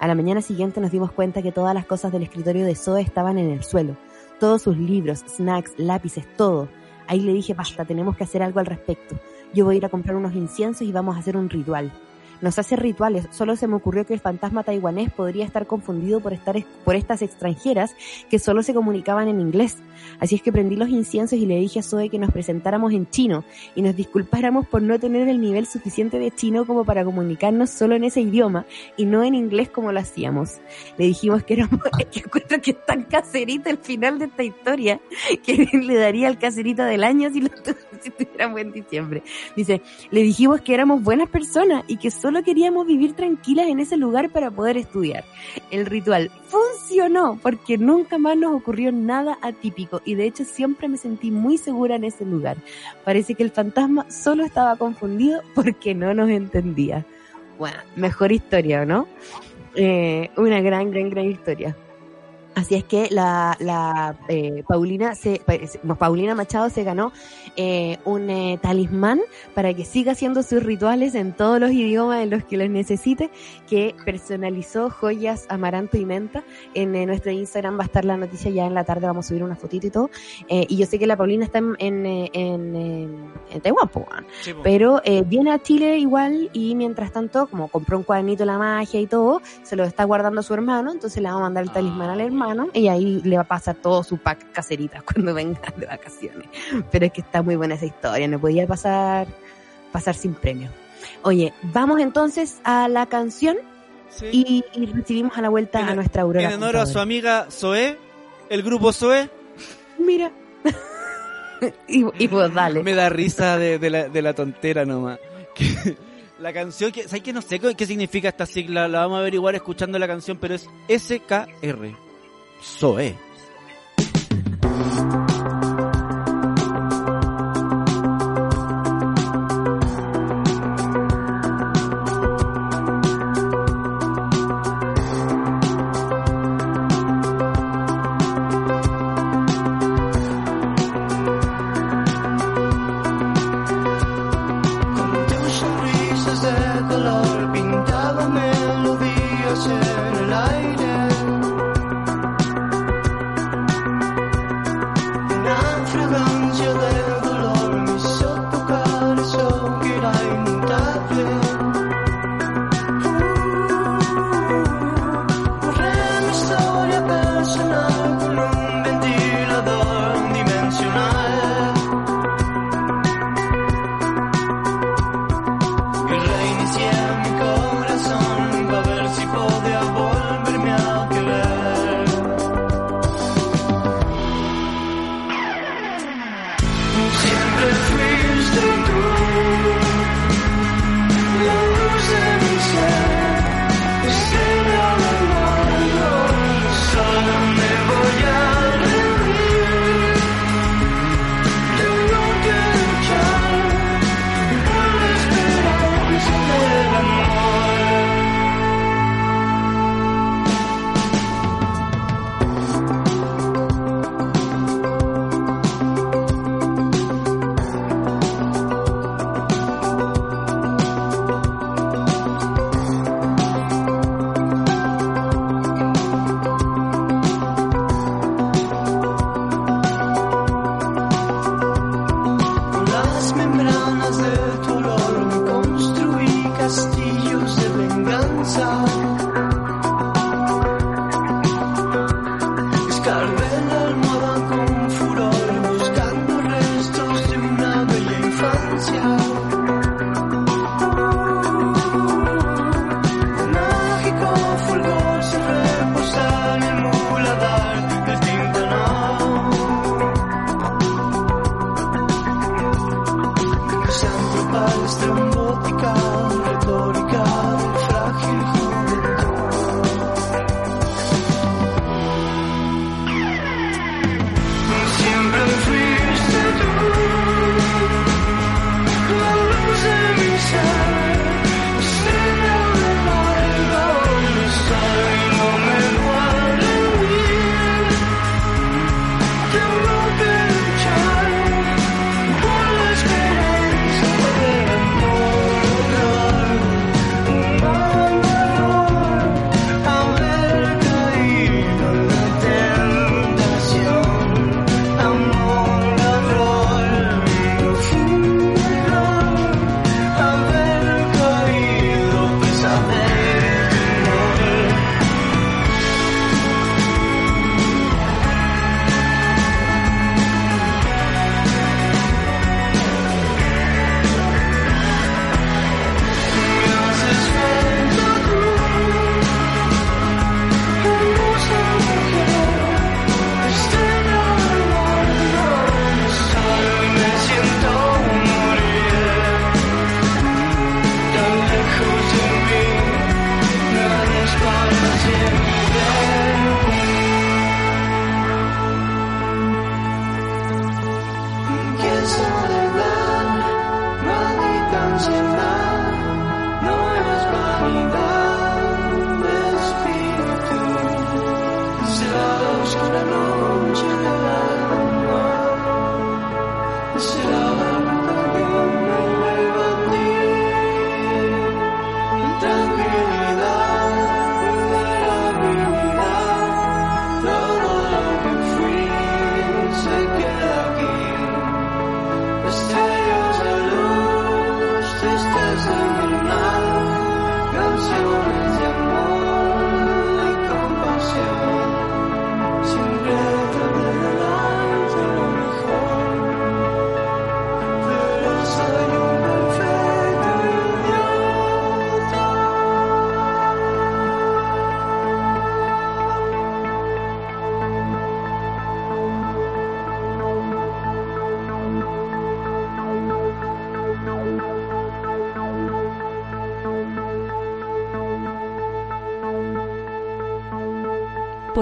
Speaker 3: A la mañana siguiente nos dimos cuenta que todas las cosas del escritorio de Zoe estaban en el suelo. Todos sus libros, snacks, lápices, todo. Ahí le dije, basta, tenemos que hacer algo al respecto. Yo voy a ir a comprar unos inciensos y vamos a hacer un ritual. Nos hace rituales, solo se me ocurrió que el fantasma taiwanés podría estar confundido por, estar, por estas extranjeras que solo se comunicaban en inglés. Así es que prendí los inciensos y le dije a Zoe que nos presentáramos en chino y nos disculpáramos por no tener el nivel suficiente de chino como para comunicarnos solo en ese idioma y no en inglés como lo hacíamos. Le dijimos que éramos, *laughs* que encuentro que es tan caserita el final de esta historia que *laughs* le daría el caserito del año si lo *laughs* si tuviéramos en diciembre. Dice, le dijimos que éramos buenas personas y que solo queríamos vivir tranquilas en ese lugar para poder estudiar. El ritual funcionó porque nunca más nos ocurrió nada atípico y de hecho siempre me sentí muy segura en ese lugar. Parece que el fantasma solo estaba confundido porque no nos entendía. Bueno, mejor historia, ¿no? Eh, una gran, gran, gran historia. Así es que la, la eh, Paulina se, se- Paulina Machado se ganó eh, un eh, talismán para que siga haciendo sus rituales en todos los idiomas en los que los necesite, que personalizó joyas amaranto y menta. En eh, nuestro Instagram va a estar la noticia ya en la tarde, vamos a subir una fotito y todo. Eh, y yo sé que la Paulina está en, en, en, en Taiwán.
Speaker 4: Sí.
Speaker 3: Pero eh, viene a Chile igual y mientras tanto, como compró un cuadernito de la magia y todo, se lo está guardando a su hermano, entonces le va a mandar el talismán
Speaker 4: Ah.
Speaker 3: al hermano y ahí le va a pasar todo su pack caseritas *laughs* cuando venga de vacaciones. Pero es que está muy buena esa historia, no podía pasar, pasar sin premio. Oye, vamos entonces a la canción
Speaker 4: Sí.
Speaker 3: y, y recibimos a la vuelta
Speaker 4: En-
Speaker 3: a nuestra Aurora.
Speaker 4: en honor a su amiga Zoe, el grupo Zoe,
Speaker 3: Mira. *laughs* y, y pues dale.
Speaker 4: me da risa de, de la, de la tontera nomás. Que- *laughs* la canción, que, ¿sabes que no sé qué significa esta sigla? La vamos a averiguar escuchando la canción, pero es SKR.
Speaker 5: Zoe.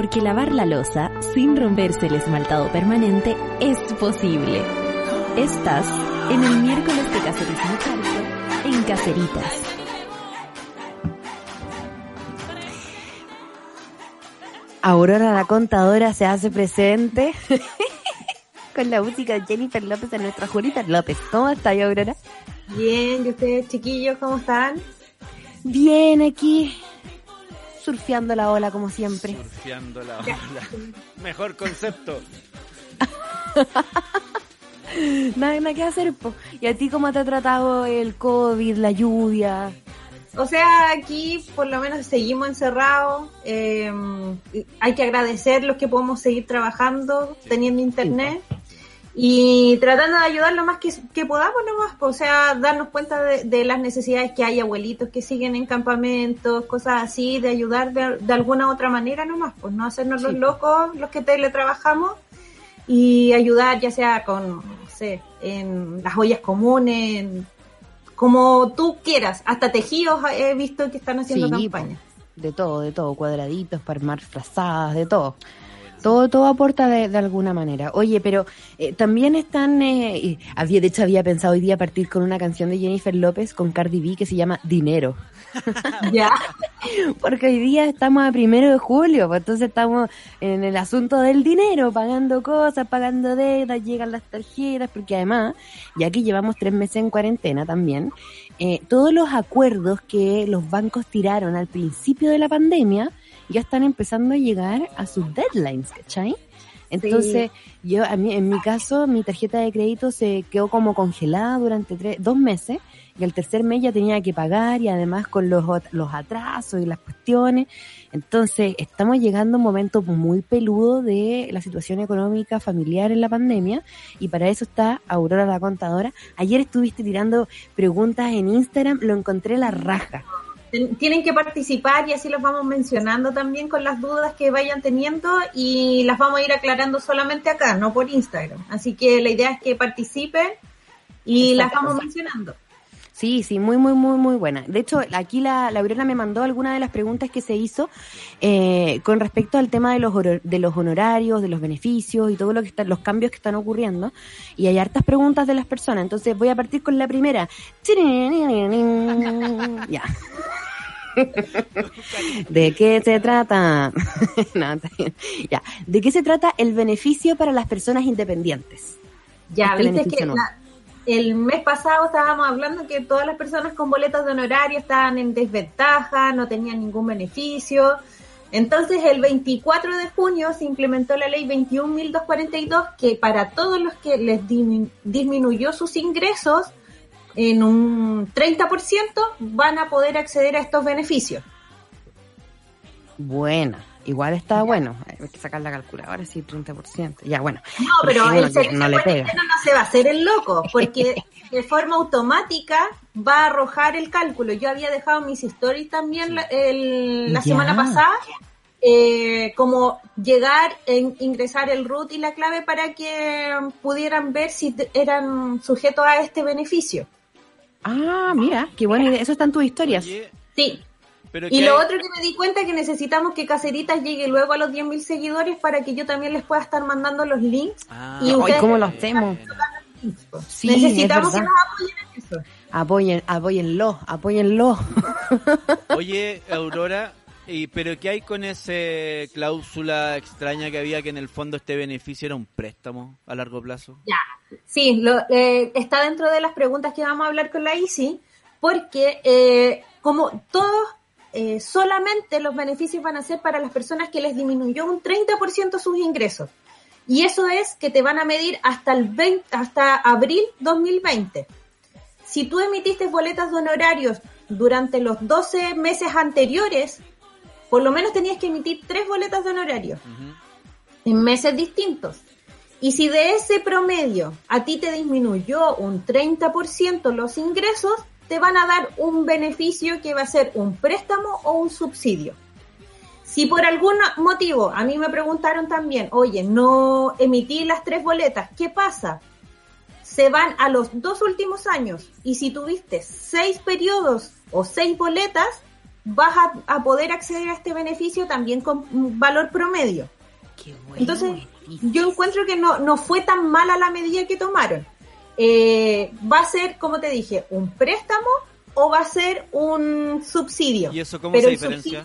Speaker 1: Porque lavar la losa sin romperse el esmaltado permanente es posible. Estás en el miércoles de Cacerismo Charco, en Caceritas.
Speaker 3: Aurora la contadora se hace presente *laughs* con la música de Jennifer López de nuestra Julita López. ¿Cómo está Aurora?
Speaker 6: Bien, ¿y ustedes chiquillos cómo están?
Speaker 3: Bien aquí, surfeando la ola como siempre.
Speaker 4: Surfeando la ola. *laughs* Mejor concepto. *laughs*
Speaker 3: Nada, nada que hacer, po. ¿Y a ti cómo te ha tratado el COVID, la lluvia?
Speaker 6: O sea, aquí por lo menos seguimos encerrados. eh, hay que agradecer los que podemos seguir trabajando, teniendo internet y tratando de ayudar lo más que, que podamos nomás. po. O sea, darnos cuenta de, de las necesidades que hay, abuelitos que siguen en campamentos, cosas así, de ayudar de, de alguna otra manera nomás. Pues no hacernos los locos los que teletrabajamos y ayudar ya sea con, no sé, en las ollas comunes, en- como tú quieras, hasta tejidos he visto que están haciendo
Speaker 3: Sí,
Speaker 6: campaña.
Speaker 3: De todo, de todo, cuadraditos para armar frazadas, de todo. Todo, todo aporta de, de alguna manera. Oye, pero eh, también están, eh, había, de hecho había pensado hoy día partir con una canción de Jennifer López con Cardi B que se llama Dinero. *laughs*
Speaker 6: Ya.
Speaker 3: Porque hoy día estamos a primero de julio, pues entonces estamos en el asunto del dinero, pagando cosas, pagando deudas, llegan las tarjetas, porque además, ya que llevamos tres meses en cuarentena también, eh, todos los acuerdos que los bancos tiraron al principio de la pandemia ya están empezando a llegar a sus deadlines, ¿cachai? Entonces, yo, a mí, en mi caso, mi tarjeta de crédito se quedó como congelada durante tres, dos meses y el tercer mes ya tenía que pagar y además con los, los atrasos y las cuestiones. Entonces, estamos llegando a un momento muy peludo de la situación económica familiar en la pandemia y para eso está Aurora la contadora. Ayer estuviste tirando preguntas en Instagram, lo encontré la raja.
Speaker 6: Tienen que participar y así los vamos mencionando también con las dudas que vayan teniendo y las vamos a ir aclarando solamente acá, no por Instagram. Así que la idea es que participen y las vamos mencionando.
Speaker 3: Sí, sí, muy, muy, muy, muy buena. De hecho, aquí la, la Aurora me mandó algunas de las preguntas que se hizo eh, con respecto al tema de los, de los honorarios, de los beneficios y todo lo que están, los cambios que están ocurriendo. Y hay hartas preguntas de las personas. Entonces voy a partir con la primera. *laughs* Ya. ¿De qué se trata? *laughs* No, ya. ¿De qué se trata el beneficio para las personas independientes?
Speaker 6: Ya,
Speaker 3: Este
Speaker 6: viste que
Speaker 3: no.
Speaker 6: la- el mes pasado estábamos hablando que todas las personas con boletos de honorario estaban en desventaja, no tenían ningún beneficio. Entonces, el 24 de junio se implementó la ley 21.242 que para todos los que les disminuyó sus ingresos en un 30% van a poder acceder a estos beneficios.
Speaker 3: Buena. Igual está bueno. Hay que sacar la calculadora, sí, 30%. Ya, bueno.
Speaker 6: No, pero el servicio
Speaker 3: no le pega.
Speaker 6: cuarentena no se va a hacer el loco, *laughs* porque de forma automática va a arrojar el cálculo. Yo había dejado mis stories también la, el- la semana pasada, eh, como llegar, en, ingresar el root y la clave para que pudieran ver si eran sujetos a este beneficio.
Speaker 3: Ah, mira, qué buena idea. Eso está en tus historias.
Speaker 4: Oye,
Speaker 6: Sí.
Speaker 4: pero
Speaker 6: Y
Speaker 4: ¿qué
Speaker 6: lo
Speaker 4: hay?
Speaker 6: otro que me di cuenta es que necesitamos que Caceritas llegue luego a los 10.000 seguidores para que yo también les pueda estar mandando los links.
Speaker 4: Ah,
Speaker 6: Y
Speaker 3: Ay,
Speaker 6: ustedes-
Speaker 3: ¿cómo lo hacemos? Sí,
Speaker 6: Necesitamos
Speaker 3: es
Speaker 6: que nos apoyen en eso.
Speaker 3: Apoyen, apóyenlo, apóyenlo.
Speaker 4: Oye, Aurora, y, pero ¿qué hay con esa cláusula extraña que había que en el fondo este beneficio era un préstamo a largo plazo?
Speaker 6: Ya, sí, lo, eh, está dentro de las preguntas que vamos a hablar con la ICI, porque eh, como todos, eh, solamente los beneficios van a ser para las personas que les disminuyó un 30% sus ingresos. Y eso es que te van a medir hasta el 20, hasta abril 2020. Si tú emitiste boletas de honorarios durante los 12 meses anteriores, por lo menos tenías que emitir tres boletas de honorarios
Speaker 4: Ujú.
Speaker 6: en meses distintos. Y si de ese promedio a ti te disminuyó un 30% los ingresos, te van a dar un beneficio que va a ser un préstamo o un subsidio. Si por algún motivo, a mí me preguntaron también, oye, no emití las tres boletas, ¿qué pasa? Se van a los dos últimos años y si tuviste seis periodos o seis boletas, vas a, a poder acceder a este beneficio también con valor promedio.
Speaker 3: Qué bueno.
Speaker 6: Entonces, yo encuentro que no, no fue tan mala la medida que tomaron. Eh, va a ser, como te dije, un préstamo o va a ser un subsidio.
Speaker 4: ¿Y eso cómo
Speaker 6: Pero
Speaker 4: se
Speaker 6: el
Speaker 4: diferencia?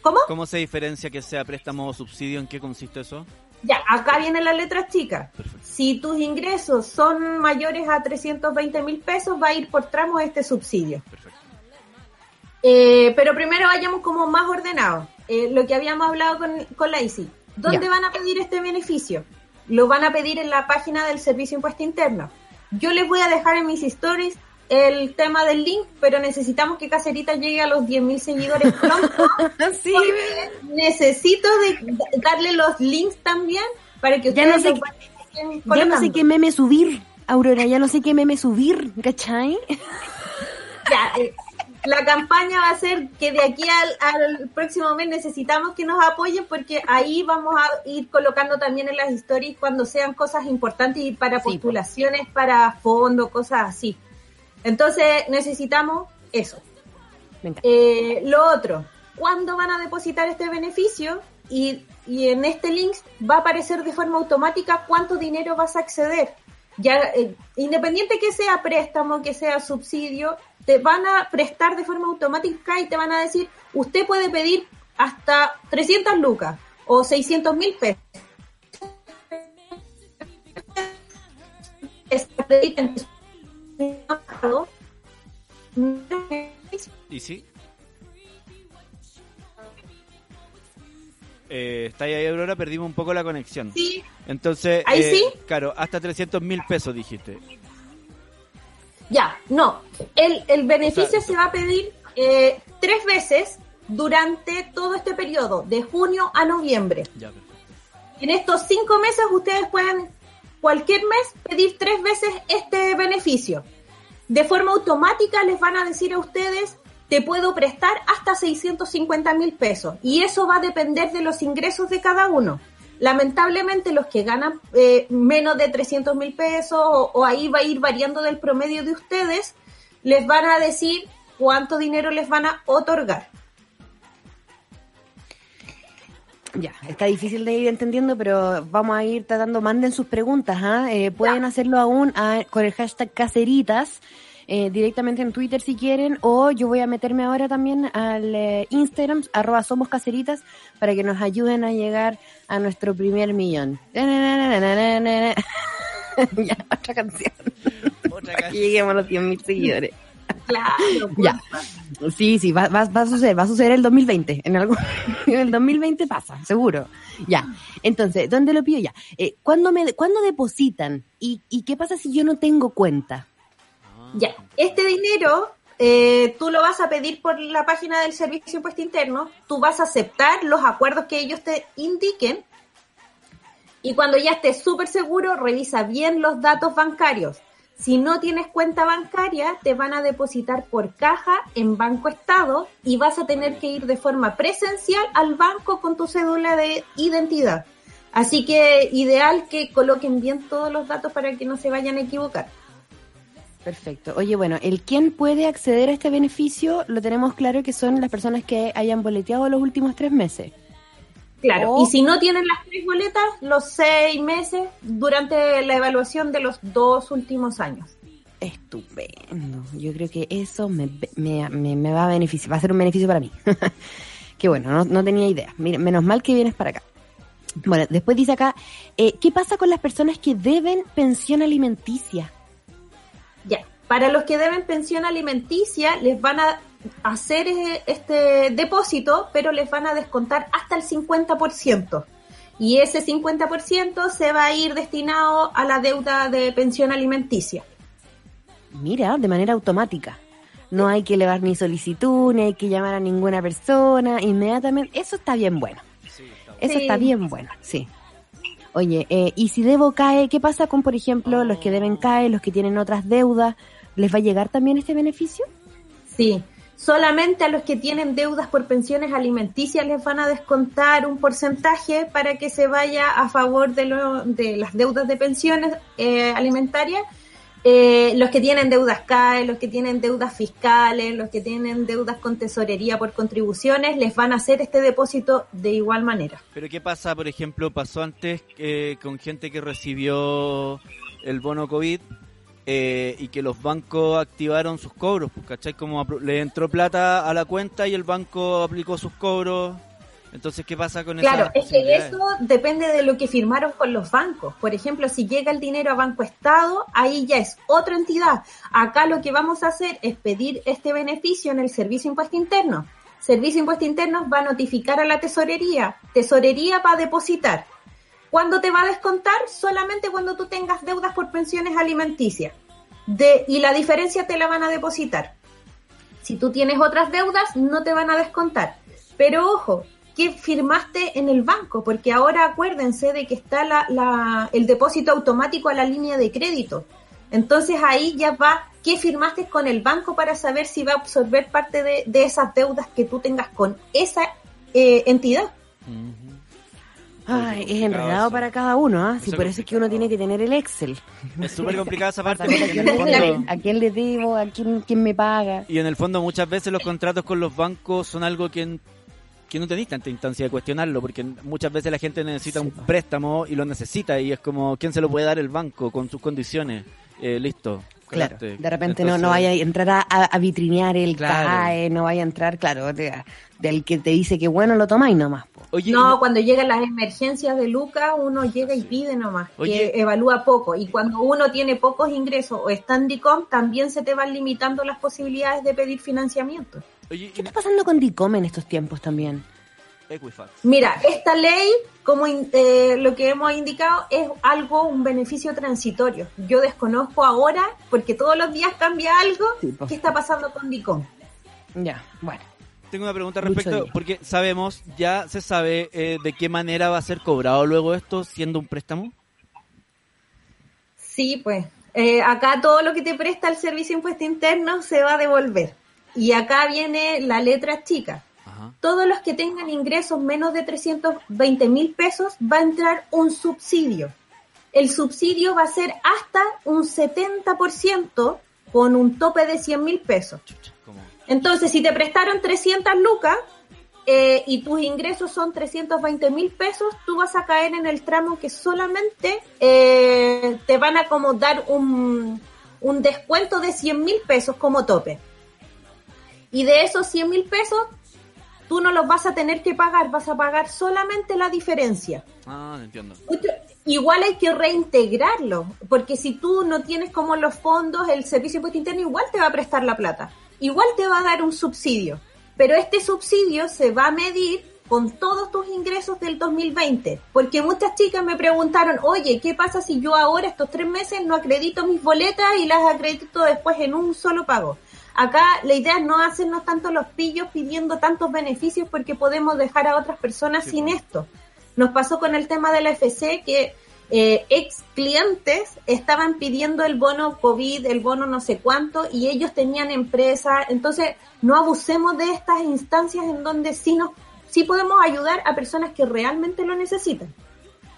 Speaker 6: ¿Cómo?
Speaker 4: ¿Cómo se diferencia que sea préstamo o subsidio? ¿En qué consiste eso?
Speaker 6: Ya, acá vienen las letras chicas.
Speaker 4: Perfecto.
Speaker 6: Si tus ingresos son mayores a 320 mil pesos, va a ir por tramos este subsidio.
Speaker 4: Perfecto.
Speaker 6: Eh, pero primero vayamos como más ordenados. Eh, lo que habíamos hablado con, con la ICI. ¿Dónde
Speaker 3: Ya.
Speaker 6: van a pedir este beneficio? Lo van a pedir en la página del Servicio Impuesto Interno. Yo les voy a dejar en mis stories el tema del link, pero necesitamos que Cacerita llegue a los 10.000 seguidores pronto. *laughs*
Speaker 3: Sí,
Speaker 6: necesito de, darle los links también para que
Speaker 3: Ya
Speaker 6: ustedes
Speaker 3: no sé qué- ya no sé qué meme subir, Aurora, ya no sé qué meme subir, ¿cachai?
Speaker 6: Ya, eh, la campaña va a ser que de aquí al, al próximo mes necesitamos que nos apoyen porque ahí vamos a ir colocando también en las stories cuando sean cosas importantes y para
Speaker 3: Sí,
Speaker 6: postulaciones, para fondos, cosas así. Entonces necesitamos eso. Eh, lo otro, ¿cuándo van a depositar este beneficio? Y, y en este link va a aparecer de forma automática cuánto dinero vas a acceder. Ya, eh, independiente que sea préstamo, que sea subsidio, te van a prestar de forma automática y te van a decir, usted puede pedir hasta 300 lucas o 600 mil pesos. Es-
Speaker 4: ¿Y sí? Eh, está ahí, Aurora, perdimos un poco la conexión.
Speaker 6: Sí,
Speaker 4: Entonces,
Speaker 6: ¿Ahí
Speaker 4: eh,
Speaker 6: sí?
Speaker 4: claro, hasta 300 mil pesos dijiste.
Speaker 6: Ya, no. El, el beneficio
Speaker 4: O sea,
Speaker 6: se va a pedir eh, tres veces durante todo este periodo, de junio a noviembre.
Speaker 4: Ya, perfecto.
Speaker 6: En estos cinco meses ustedes pueden, cualquier mes, pedir tres veces este beneficio. De forma automática les van a decir a ustedes, te puedo prestar hasta 650 mil pesos. Y eso va a depender de los ingresos de cada uno. Lamentablemente los que ganan eh, menos de 300 mil pesos o, o ahí va a ir variando del promedio de ustedes, les van a decir cuánto dinero les van a otorgar.
Speaker 3: Ya, está difícil de ir entendiendo, pero vamos a ir tratando. Manden sus preguntas, ¿ah? Eh, pueden hacerlo aún con el hashtag caseritas, eh, directamente en Twitter si quieren, o yo voy a meterme ahora también al eh, Instagram, arroba somos caseritas, para que nos ayuden a llegar a nuestro primer millón. *laughs* ya, otra canción.
Speaker 4: Otra
Speaker 3: Para que lleguemos a los 100.000 seguidores.
Speaker 6: Claro, *laughs*
Speaker 3: Ya. Sí, sí, va, va, va a suceder, va a suceder el 2020. En algún, en *laughs* el 2020 pasa, seguro. Ya. Entonces, ¿dónde lo pido ya? Eh, ¿cuándo, me, ¿Cuándo depositan? ¿Y, ¿Y qué pasa si yo no tengo cuenta?
Speaker 6: Ya, este dinero eh, tú lo vas a pedir por la página del Servicio de Impuesto Interno, tú vas a aceptar los acuerdos que ellos te indiquen y cuando ya estés súper seguro, revisa bien los datos bancarios. Si no tienes cuenta bancaria, te van a depositar por caja en Banco Estado y vas a tener que ir de forma presencial al banco con tu cédula de identidad. Así que ideal que coloquen bien todos los datos para que no se vayan a equivocar.
Speaker 3: Perfecto. Oye, bueno, el quién puede acceder a este beneficio lo tenemos claro que son las personas que hayan boleteado los últimos tres meses.
Speaker 6: Claro, y si no tienen las tres boletas, los seis meses durante la evaluación de los dos últimos años.
Speaker 3: Estupendo. Yo creo que eso me, me, me- me va a beneficiar, va a ser un beneficio para mí. *laughs* Qué bueno, no, no tenía idea. Mira, menos mal que vienes para acá. Bueno, después dice acá, eh, ¿qué pasa con las personas que deben pensión alimenticia?
Speaker 6: Ya, para los que deben pensión alimenticia, les van a hacer eh, este depósito, pero les van a descontar hasta el 50%. Y ese 50% se va a ir destinado a la deuda de pensión alimenticia.
Speaker 3: Mira, de manera automática. No hay que elevar ni solicitud, ni hay que llamar a ninguna persona, inmediatamente. Eso está bien bueno. Eso
Speaker 6: Sí.
Speaker 3: está bien bueno, sí. Oye, eh, y si debo cae, ¿qué pasa con, por ejemplo, los que deben cae, los que tienen otras deudas? ¿Les va a llegar también este beneficio?
Speaker 6: Sí, solamente a los que tienen deudas por pensiones alimenticias les van a descontar un porcentaje para que se vaya a favor de, lo- de las deudas de pensiones eh, alimentarias, eh, los que tienen deudas CAE, los que tienen deudas fiscales, los que tienen deudas con tesorería por contribuciones, les van a hacer este depósito de igual manera.
Speaker 4: Pero ¿qué pasa, por ejemplo, pasó antes eh, con gente que recibió el bono COVID eh, y que los bancos activaron sus cobros? Pues, ¿Cachai? Como le entró plata a la cuenta y el banco aplicó sus cobros. Entonces, ¿qué pasa con
Speaker 6: Claro,
Speaker 4: esas
Speaker 6: es que eso depende de lo que firmaron con los bancos. Por ejemplo, si llega el dinero a Banco Estado, ahí ya es otra entidad. Acá lo que vamos a hacer es pedir este beneficio en el Servicio Impuesto Interno. Servicio Impuesto Interno va a notificar a la tesorería. Tesorería va a depositar. ¿Cuándo te va a descontar? Solamente cuando tú tengas deudas por pensiones alimenticias. De, y la diferencia te la van a depositar. Si tú tienes otras deudas, no te van a descontar. Pero ojo, ¿qué firmaste en el banco? Porque ahora acuérdense de que está la, la- el depósito automático a la línea de crédito. Entonces ahí ya va, ¿qué firmaste con el banco para saber si va a absorber parte de, de esas deudas que tú tengas con esa eh, entidad?
Speaker 3: Ay, es
Speaker 4: complicado
Speaker 3: enredado
Speaker 4: eso.
Speaker 3: para cada uno, ¿ah? Si por
Speaker 4: es
Speaker 3: eso es que uno tiene que tener el Excel.
Speaker 4: Es súper complicada esa *laughs* parte
Speaker 3: a
Speaker 4: porque en
Speaker 3: quién,
Speaker 4: el
Speaker 3: le-
Speaker 4: fondo...
Speaker 3: a quién le debo, a quién, quién me paga.
Speaker 4: Y en el fondo muchas veces los contratos con los bancos son algo que, que no tenéis tanta instancia de cuestionarlo, porque muchas veces la gente necesita un préstamo y lo necesita y es como, ¿quién se lo puede dar el banco con sus condiciones? Eh, listo.
Speaker 3: Claro,
Speaker 4: Este,
Speaker 3: de repente no,
Speaker 4: entonces-
Speaker 3: no vaya a entrar a, a- vitrinear el
Speaker 4: Claro.
Speaker 3: CAE, no vaya a entrar, claro, de- del que te dice que bueno lo tomáis nomás.
Speaker 4: Oye,
Speaker 6: no, cuando llegan las emergencias de Luca, uno llega y pide nomás,
Speaker 4: Oye.
Speaker 6: que evalúa poco. Y cuando uno tiene pocos ingresos o está en DICOM, también se te van limitando las posibilidades de pedir financiamiento.
Speaker 4: Oye,
Speaker 3: ¿Qué está pasando con DICOM en estos tiempos también?
Speaker 4: Equifax.
Speaker 6: Mira, esta ley, como in- eh, lo que hemos indicado, es algo, un beneficio transitorio. Yo desconozco ahora, porque todos los días cambia algo,
Speaker 3: Sí, pues.
Speaker 6: qué está pasando con DICOM.
Speaker 3: Ya, bueno.
Speaker 4: Tengo una pregunta respecto, porque sabemos, ya se sabe eh, de qué manera va a ser cobrado luego esto siendo un préstamo.
Speaker 6: Sí, pues. eh, acá todo lo que te presta el servicio de impuesto interno se va a devolver. Y acá viene la letra chica.
Speaker 4: Ajá.
Speaker 6: Todos los que tengan ingresos menos de 320 mil pesos va a entrar un subsidio. El subsidio va a ser hasta un 70% con un tope de 100 mil pesos. Entonces, si te prestaron 300 lucas eh, y tus ingresos son 320 mil pesos, tú vas a caer en el tramo que solamente eh, te van a como dar un, un descuento de 100 mil pesos como tope. Y de esos 100 mil pesos, tú no los vas a tener que pagar, vas a pagar solamente la diferencia.
Speaker 4: Ah, entiendo.
Speaker 6: Igual hay que reintegrarlo, porque si tú no tienes como los fondos, el servicio de impuesto interno igual te va a prestar la plata, igual te va a dar un subsidio, pero este subsidio se va a medir con todos tus ingresos del 2020, porque muchas chicas me preguntaron, oye, ¿qué pasa si yo ahora estos tres meses no acredito mis boletas y las acredito después en un solo pago? Acá la idea es no hacernos tanto los pillos pidiendo tantos beneficios porque podemos dejar a otras personas
Speaker 4: Sí,
Speaker 6: sin esto. Nos pasó con el tema de la FC que eh, ex clientes estaban pidiendo el bono COVID, el bono no sé cuánto, y ellos tenían empresa. Entonces, no abusemos de estas instancias en donde sí, nos, sí podemos ayudar a personas que realmente lo necesitan.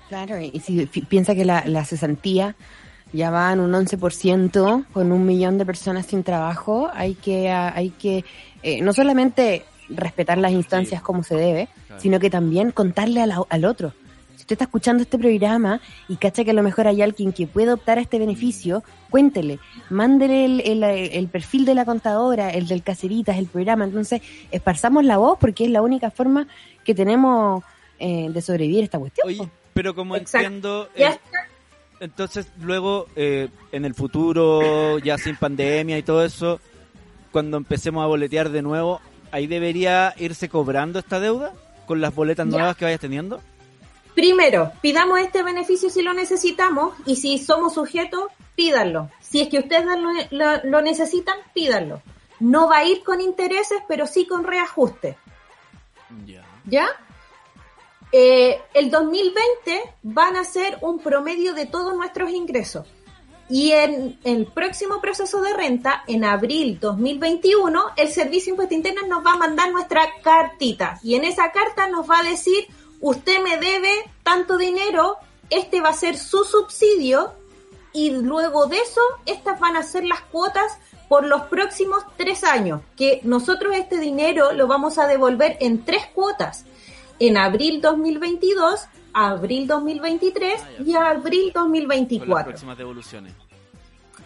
Speaker 3: Claro, y si piensa que la, la cesantía ya va en un 11% con un millón de personas sin trabajo, hay que, ah, hay que eh, no solamente respetar las instancias
Speaker 4: Sí.
Speaker 3: como se debe,
Speaker 4: Claro.
Speaker 3: sino que también contarle la- al otro. Si usted está escuchando este programa y cacha que a lo mejor hay alguien que puede optar a este beneficio, cuéntele, mándele el, el- el perfil de la contadora, el del Caceritas, el programa. Entonces, esparzamos la voz porque es la única forma que tenemos eh, de sobrevivir a esta cuestión.
Speaker 4: Oye, pero como
Speaker 6: Exacto.
Speaker 4: entiendo,
Speaker 6: Ya
Speaker 4: eh, entonces luego eh, en el futuro, ya sin pandemia y todo eso, cuando empecemos a boletear de nuevo, ahí debería irse cobrando esta deuda con las boletas
Speaker 6: Ya.
Speaker 4: nuevas que vayas teniendo.
Speaker 6: Primero, pidamos este beneficio si lo necesitamos y si somos sujetos, pídanlo. Si es que ustedes lo, lo- lo necesitan, pídanlo. No va a ir con intereses, pero sí con reajuste.
Speaker 4: Ya.
Speaker 6: ¿Ya? Eh, el 2020 van a ser un promedio de todos nuestros ingresos. Y en el próximo proceso de renta, en abril 2021, el Servicio de Impuesto Interno nos va a mandar nuestra cartita. Y en esa carta nos va a decir, usted me debe tanto dinero, este va a ser su subsidio y luego de eso, estas van a ser las cuotas por los próximos tres años, que nosotros este dinero lo vamos a devolver en tres cuotas, en abril 2022, abril 2023 y abril
Speaker 4: Con las
Speaker 6: 2024
Speaker 4: próximas devoluciones.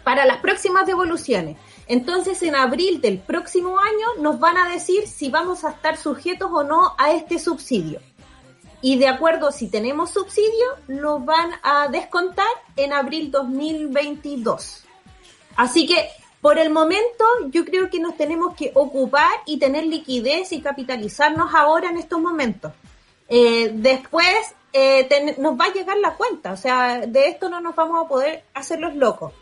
Speaker 6: para las próximas devoluciones. Entonces, en abril del próximo año nos van a decir si vamos a estar sujetos o no a este subsidio. Y de acuerdo, si tenemos subsidio, lo van a descontar en abril 2022. Así que, por el momento, yo creo que nos tenemos que ocupar y tener liquidez y capitalizarnos ahora en estos momentos. Eh, después eh, nos va a llegar la cuenta, o sea, de esto no nos vamos a poder hacer los locos.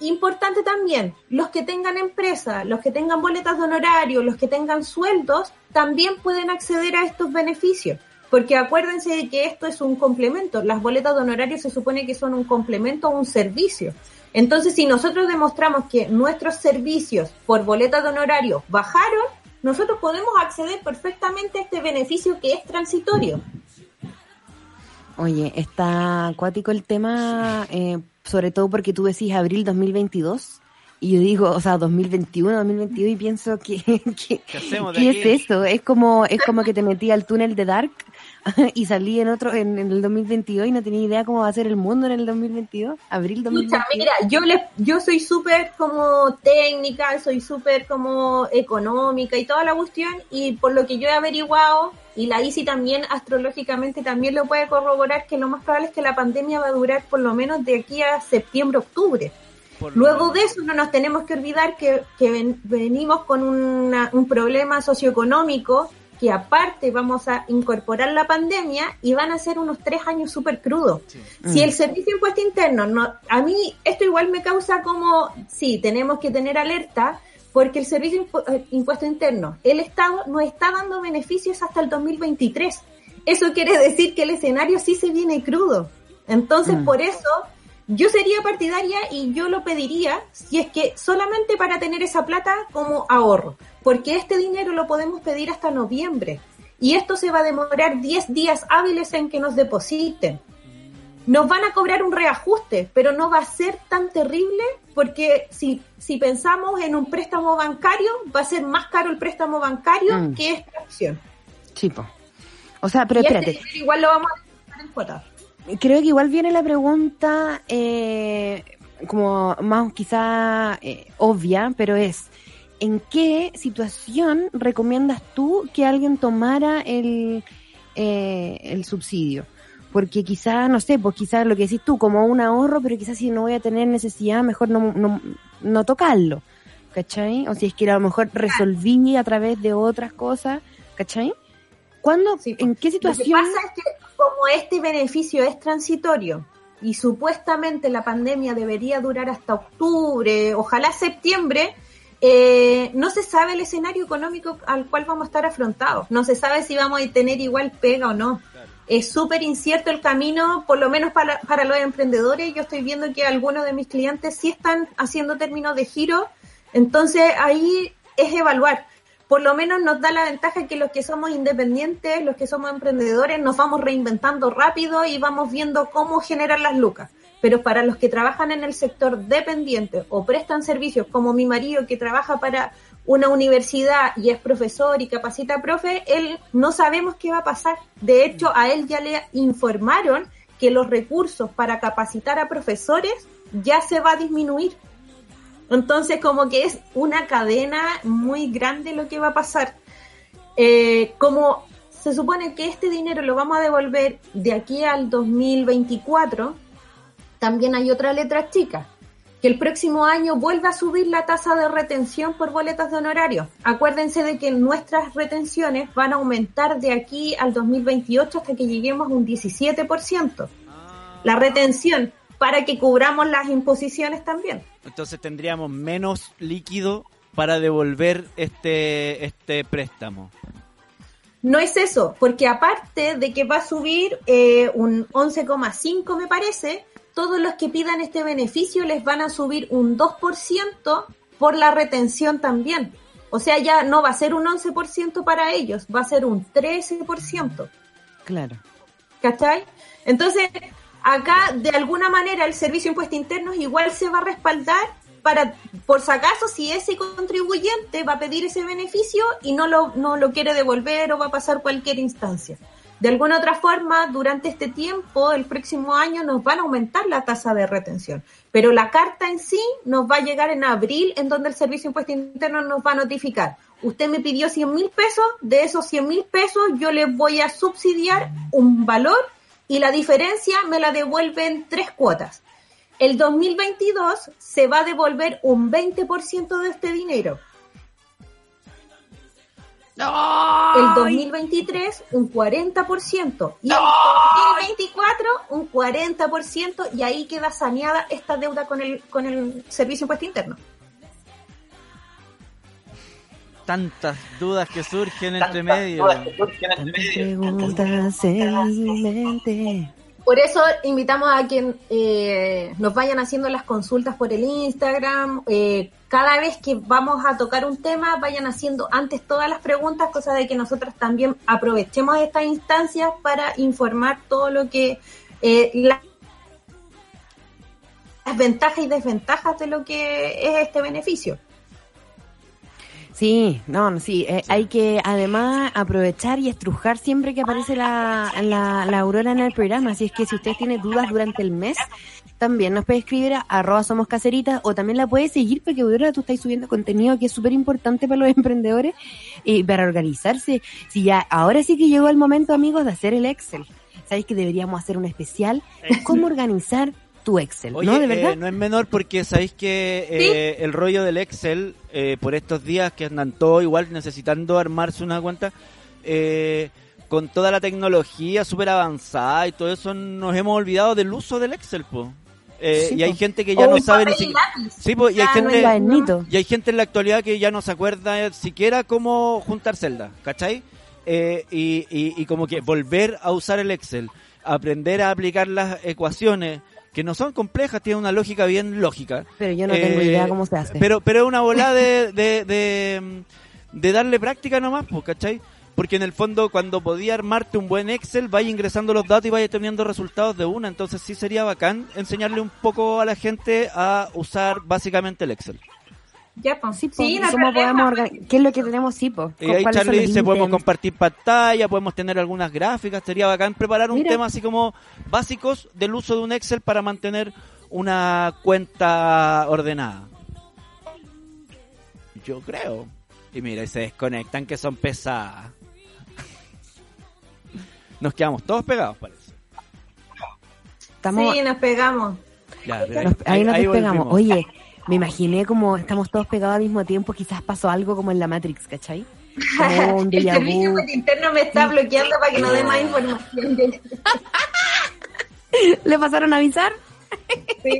Speaker 6: Importante también, los que tengan empresa, los que tengan boletas de honorario, los que tengan sueldos, también pueden acceder a estos beneficios. Porque acuérdense de que esto es un complemento. Las boletas de honorario se supone que son un complemento a un servicio. Entonces, si nosotros demostramos que nuestros servicios por boletas de honorario bajaron, nosotros podemos acceder perfectamente a este beneficio que es transitorio.
Speaker 3: Oye, está acuático el tema, eh, sobre todo porque tú decís abril 2022 y yo digo, o sea, 2021, 2022 y pienso que, *laughs* que
Speaker 4: ¿Qué
Speaker 3: es eso? Es como es como que te metí al túnel de Dark *laughs* y salí en otro en, en el 2022 y no tenía idea cómo va a ser el mundo en el 2022, abril
Speaker 6: Escucha,
Speaker 3: 2022.
Speaker 6: mira, yo les, yo soy súper como técnica, soy súper como económica y toda la cuestión, y por lo que yo he averiguado, y la ICI también astrológicamente también lo puede corroborar, que lo más probable es que la pandemia va a durar por lo menos de aquí a septiembre, octubre.
Speaker 4: Por
Speaker 6: Luego de eso no nos tenemos que olvidar que, que ven- venimos con una- un problema socioeconómico que aparte vamos a incorporar la pandemia y van a ser unos tres años súper crudos. Si el servicio de impuesto interno, no, a mí esto igual me causa como, sí, tenemos que tener alerta porque el servicio de impu- eh, impuesto interno, el Estado nos está dando beneficios hasta el 2023. Eso quiere decir que el escenario sí se viene crudo. Entonces,
Speaker 3: Mm.
Speaker 6: por eso, yo sería partidaria y yo lo pediría si es que solamente para tener esa plata como ahorro, porque este dinero lo podemos pedir hasta noviembre y esto se va a demorar 10 días hábiles en que nos depositen. Nos van a cobrar un reajuste, pero no va a ser tan terrible porque si, si pensamos en un préstamo bancario, va a ser más caro el préstamo bancario
Speaker 3: Mm.
Speaker 6: que esta opción.
Speaker 3: Chipo. O sea, pero
Speaker 6: Y este
Speaker 3: espérate,
Speaker 6: igual lo vamos a en cuotas.
Speaker 3: creo que igual viene la pregunta eh, como más quizá eh, obvia, pero es, ¿en qué situación recomiendas tú que alguien tomara el, eh, el subsidio? Porque quizá, no sé, pues quizás lo que decís tú, como un ahorro, pero quizás si no voy a tener necesidad, mejor no, no, no tocarlo, ¿cachai? O si es que a lo mejor resolví a través de otras cosas, ¿cachai? ¿Cuándo,
Speaker 6: Sí,
Speaker 3: en qué
Speaker 6: Lo que
Speaker 3: situación?
Speaker 6: pasa es que como este beneficio es transitorio y supuestamente la pandemia debería durar hasta octubre, ojalá septiembre, eh, no se sabe el escenario económico al cual vamos a estar afrontados. No se sabe si vamos a tener igual pega o no. Es súper incierto el camino, por lo menos para, para los emprendedores. Yo estoy viendo que algunos de mis clientes sí están haciendo términos de giro. Entonces ahí es evaluar por lo menos nos da la ventaja que los que somos independientes, los que somos emprendedores, nos vamos reinventando rápido y vamos viendo cómo generar las lucas. Pero para los que trabajan en el sector dependiente o prestan servicios, como mi marido que trabaja para una universidad y es profesor y capacita a profe, él no sabemos qué va a pasar. De hecho, a él ya le informaron que los recursos para capacitar a profesores ya se va a disminuir. Entonces, como que es una cadena muy grande lo que va a pasar. Eh, como se supone que este dinero lo vamos a devolver de aquí al 2024, también hay otra letra chica, que el próximo año vuelva a subir la tasa de retención por boletas de honorario. Acuérdense de que nuestras retenciones van a aumentar de aquí al 2028 hasta que lleguemos a un 17%. La retención para que cubramos las imposiciones también.
Speaker 4: Entonces tendríamos menos líquido para devolver este, este préstamo.
Speaker 6: No es eso, porque aparte de que va a subir eh, un 11,5 me parece, todos los que pidan este beneficio les van a subir un 2% por la retención también. O sea, ya no va a ser un 11% para ellos, va a ser un 13%.
Speaker 3: Claro.
Speaker 6: ¿Cachai? Entonces, acá de alguna manera el Servicio de Impuestos Internos igual se va a respaldar para, por si acaso, si ese contribuyente va a pedir ese beneficio y no lo, no lo quiere devolver o va a pasar cualquier instancia. De alguna otra forma, durante este tiempo, el próximo año, nos van a aumentar la tasa de retención. Pero la carta en sí nos va a llegar en abril, en donde el Servicio de Impuestos Internos nos va a notificar. Usted me pidió 100 mil pesos, de esos 100 mil pesos yo le voy a subsidiar un valor y la diferencia me la devuelve en tres cuotas. El 2022 se va a devolver un 20% de este dinero. El 2023 un 40% y el 2024 un 40% y ahí queda saneada esta deuda con el con el Servicio de Impuesto Interno.
Speaker 4: Tantas dudas que surgen entre medio.
Speaker 3: Tantas preguntas en mi mente.
Speaker 6: Por eso invitamos a quien eh, nos vayan haciendo las consultas por el Instagram. eh, cada vez que vamos a tocar un tema, vayan haciendo antes todas las preguntas, cosa de que nosotros también aprovechemos estas instancias para informar todo lo que eh, la- las ventajas y desventajas de lo que es este beneficio.
Speaker 3: Sí, no, no, sí, eh, hay que además aprovechar y estrujar siempre que aparece la, la, la aurora en el programa. Así es que si usted tiene dudas durante el mes, también nos puede escribir a arroba somos caseritas o también la puede seguir porque Aurora tú estás subiendo contenido que es súper importante para los emprendedores y para organizarse. Si ya, ahora sí que llegó el momento, amigos, de hacer el Excel. Sabéis que deberíamos hacer un especial de cómo organizar tu Excel,
Speaker 4: Oye,
Speaker 3: ¿no? De
Speaker 4: eh, no es menor porque sabéis que eh, el rollo del Excel, eh, por estos días que andan todos igual necesitando armarse una cuenta, con toda la tecnología súper avanzada y todo eso, nos hemos olvidado del uso del Excel, po.
Speaker 3: Sí,
Speaker 4: y hay
Speaker 3: po.
Speaker 4: gente que ya no sabe ni siquiera... Sí, po, y hay
Speaker 6: no
Speaker 4: gente... Y hay gente en la actualidad que ya no se acuerda siquiera cómo juntar celdas, ¿cachai? Eh, y, y, y como que volver a usar el Excel, aprender a aplicar las ecuaciones, que no son complejas, tienen una lógica bien lógica.
Speaker 3: Pero yo no tengo idea cómo se hace.
Speaker 4: Pero, pero es una bola de, de, de, de darle práctica nomás, pues, ¿cachai? Porque en el fondo, cuando podía armarte un buen Excel, vaya ingresando los datos y vaya teniendo resultados de una. Entonces sí sería bacán enseñarle un poco a la gente a usar básicamente el Excel.
Speaker 6: Ya, pues.
Speaker 3: Sí, po,
Speaker 6: Sí, no hay
Speaker 3: ¿cómo
Speaker 6: problema.
Speaker 3: podemos organi- ¿Qué es lo que tenemos, sí?
Speaker 4: Y ahí
Speaker 3: ¿Cuáles son
Speaker 4: Charlie dice, podemos compartir pantalla, podemos tener algunas gráficas, sería bacán preparar un
Speaker 3: Mira.
Speaker 4: tema así como básicos del uso de un Excel para mantener una cuenta ordenada. Yo creo. Y mira, y se desconectan que son pesadas. *laughs* Nos quedamos todos pegados, parece.
Speaker 3: Estamos,
Speaker 6: Sí, nos pegamos.
Speaker 4: Ya, pero
Speaker 3: nos- ahí, nos despegamos.
Speaker 4: volvimos.
Speaker 3: Oye, me imaginé como estamos todos pegados al mismo tiempo, quizás pasó algo como en la Matrix, ¿cachai? Como un *laughs*
Speaker 6: El servicio interno me está bloqueando para que no dé más información. *laughs*
Speaker 3: ¿Le pasaron a avisar?
Speaker 6: Sí.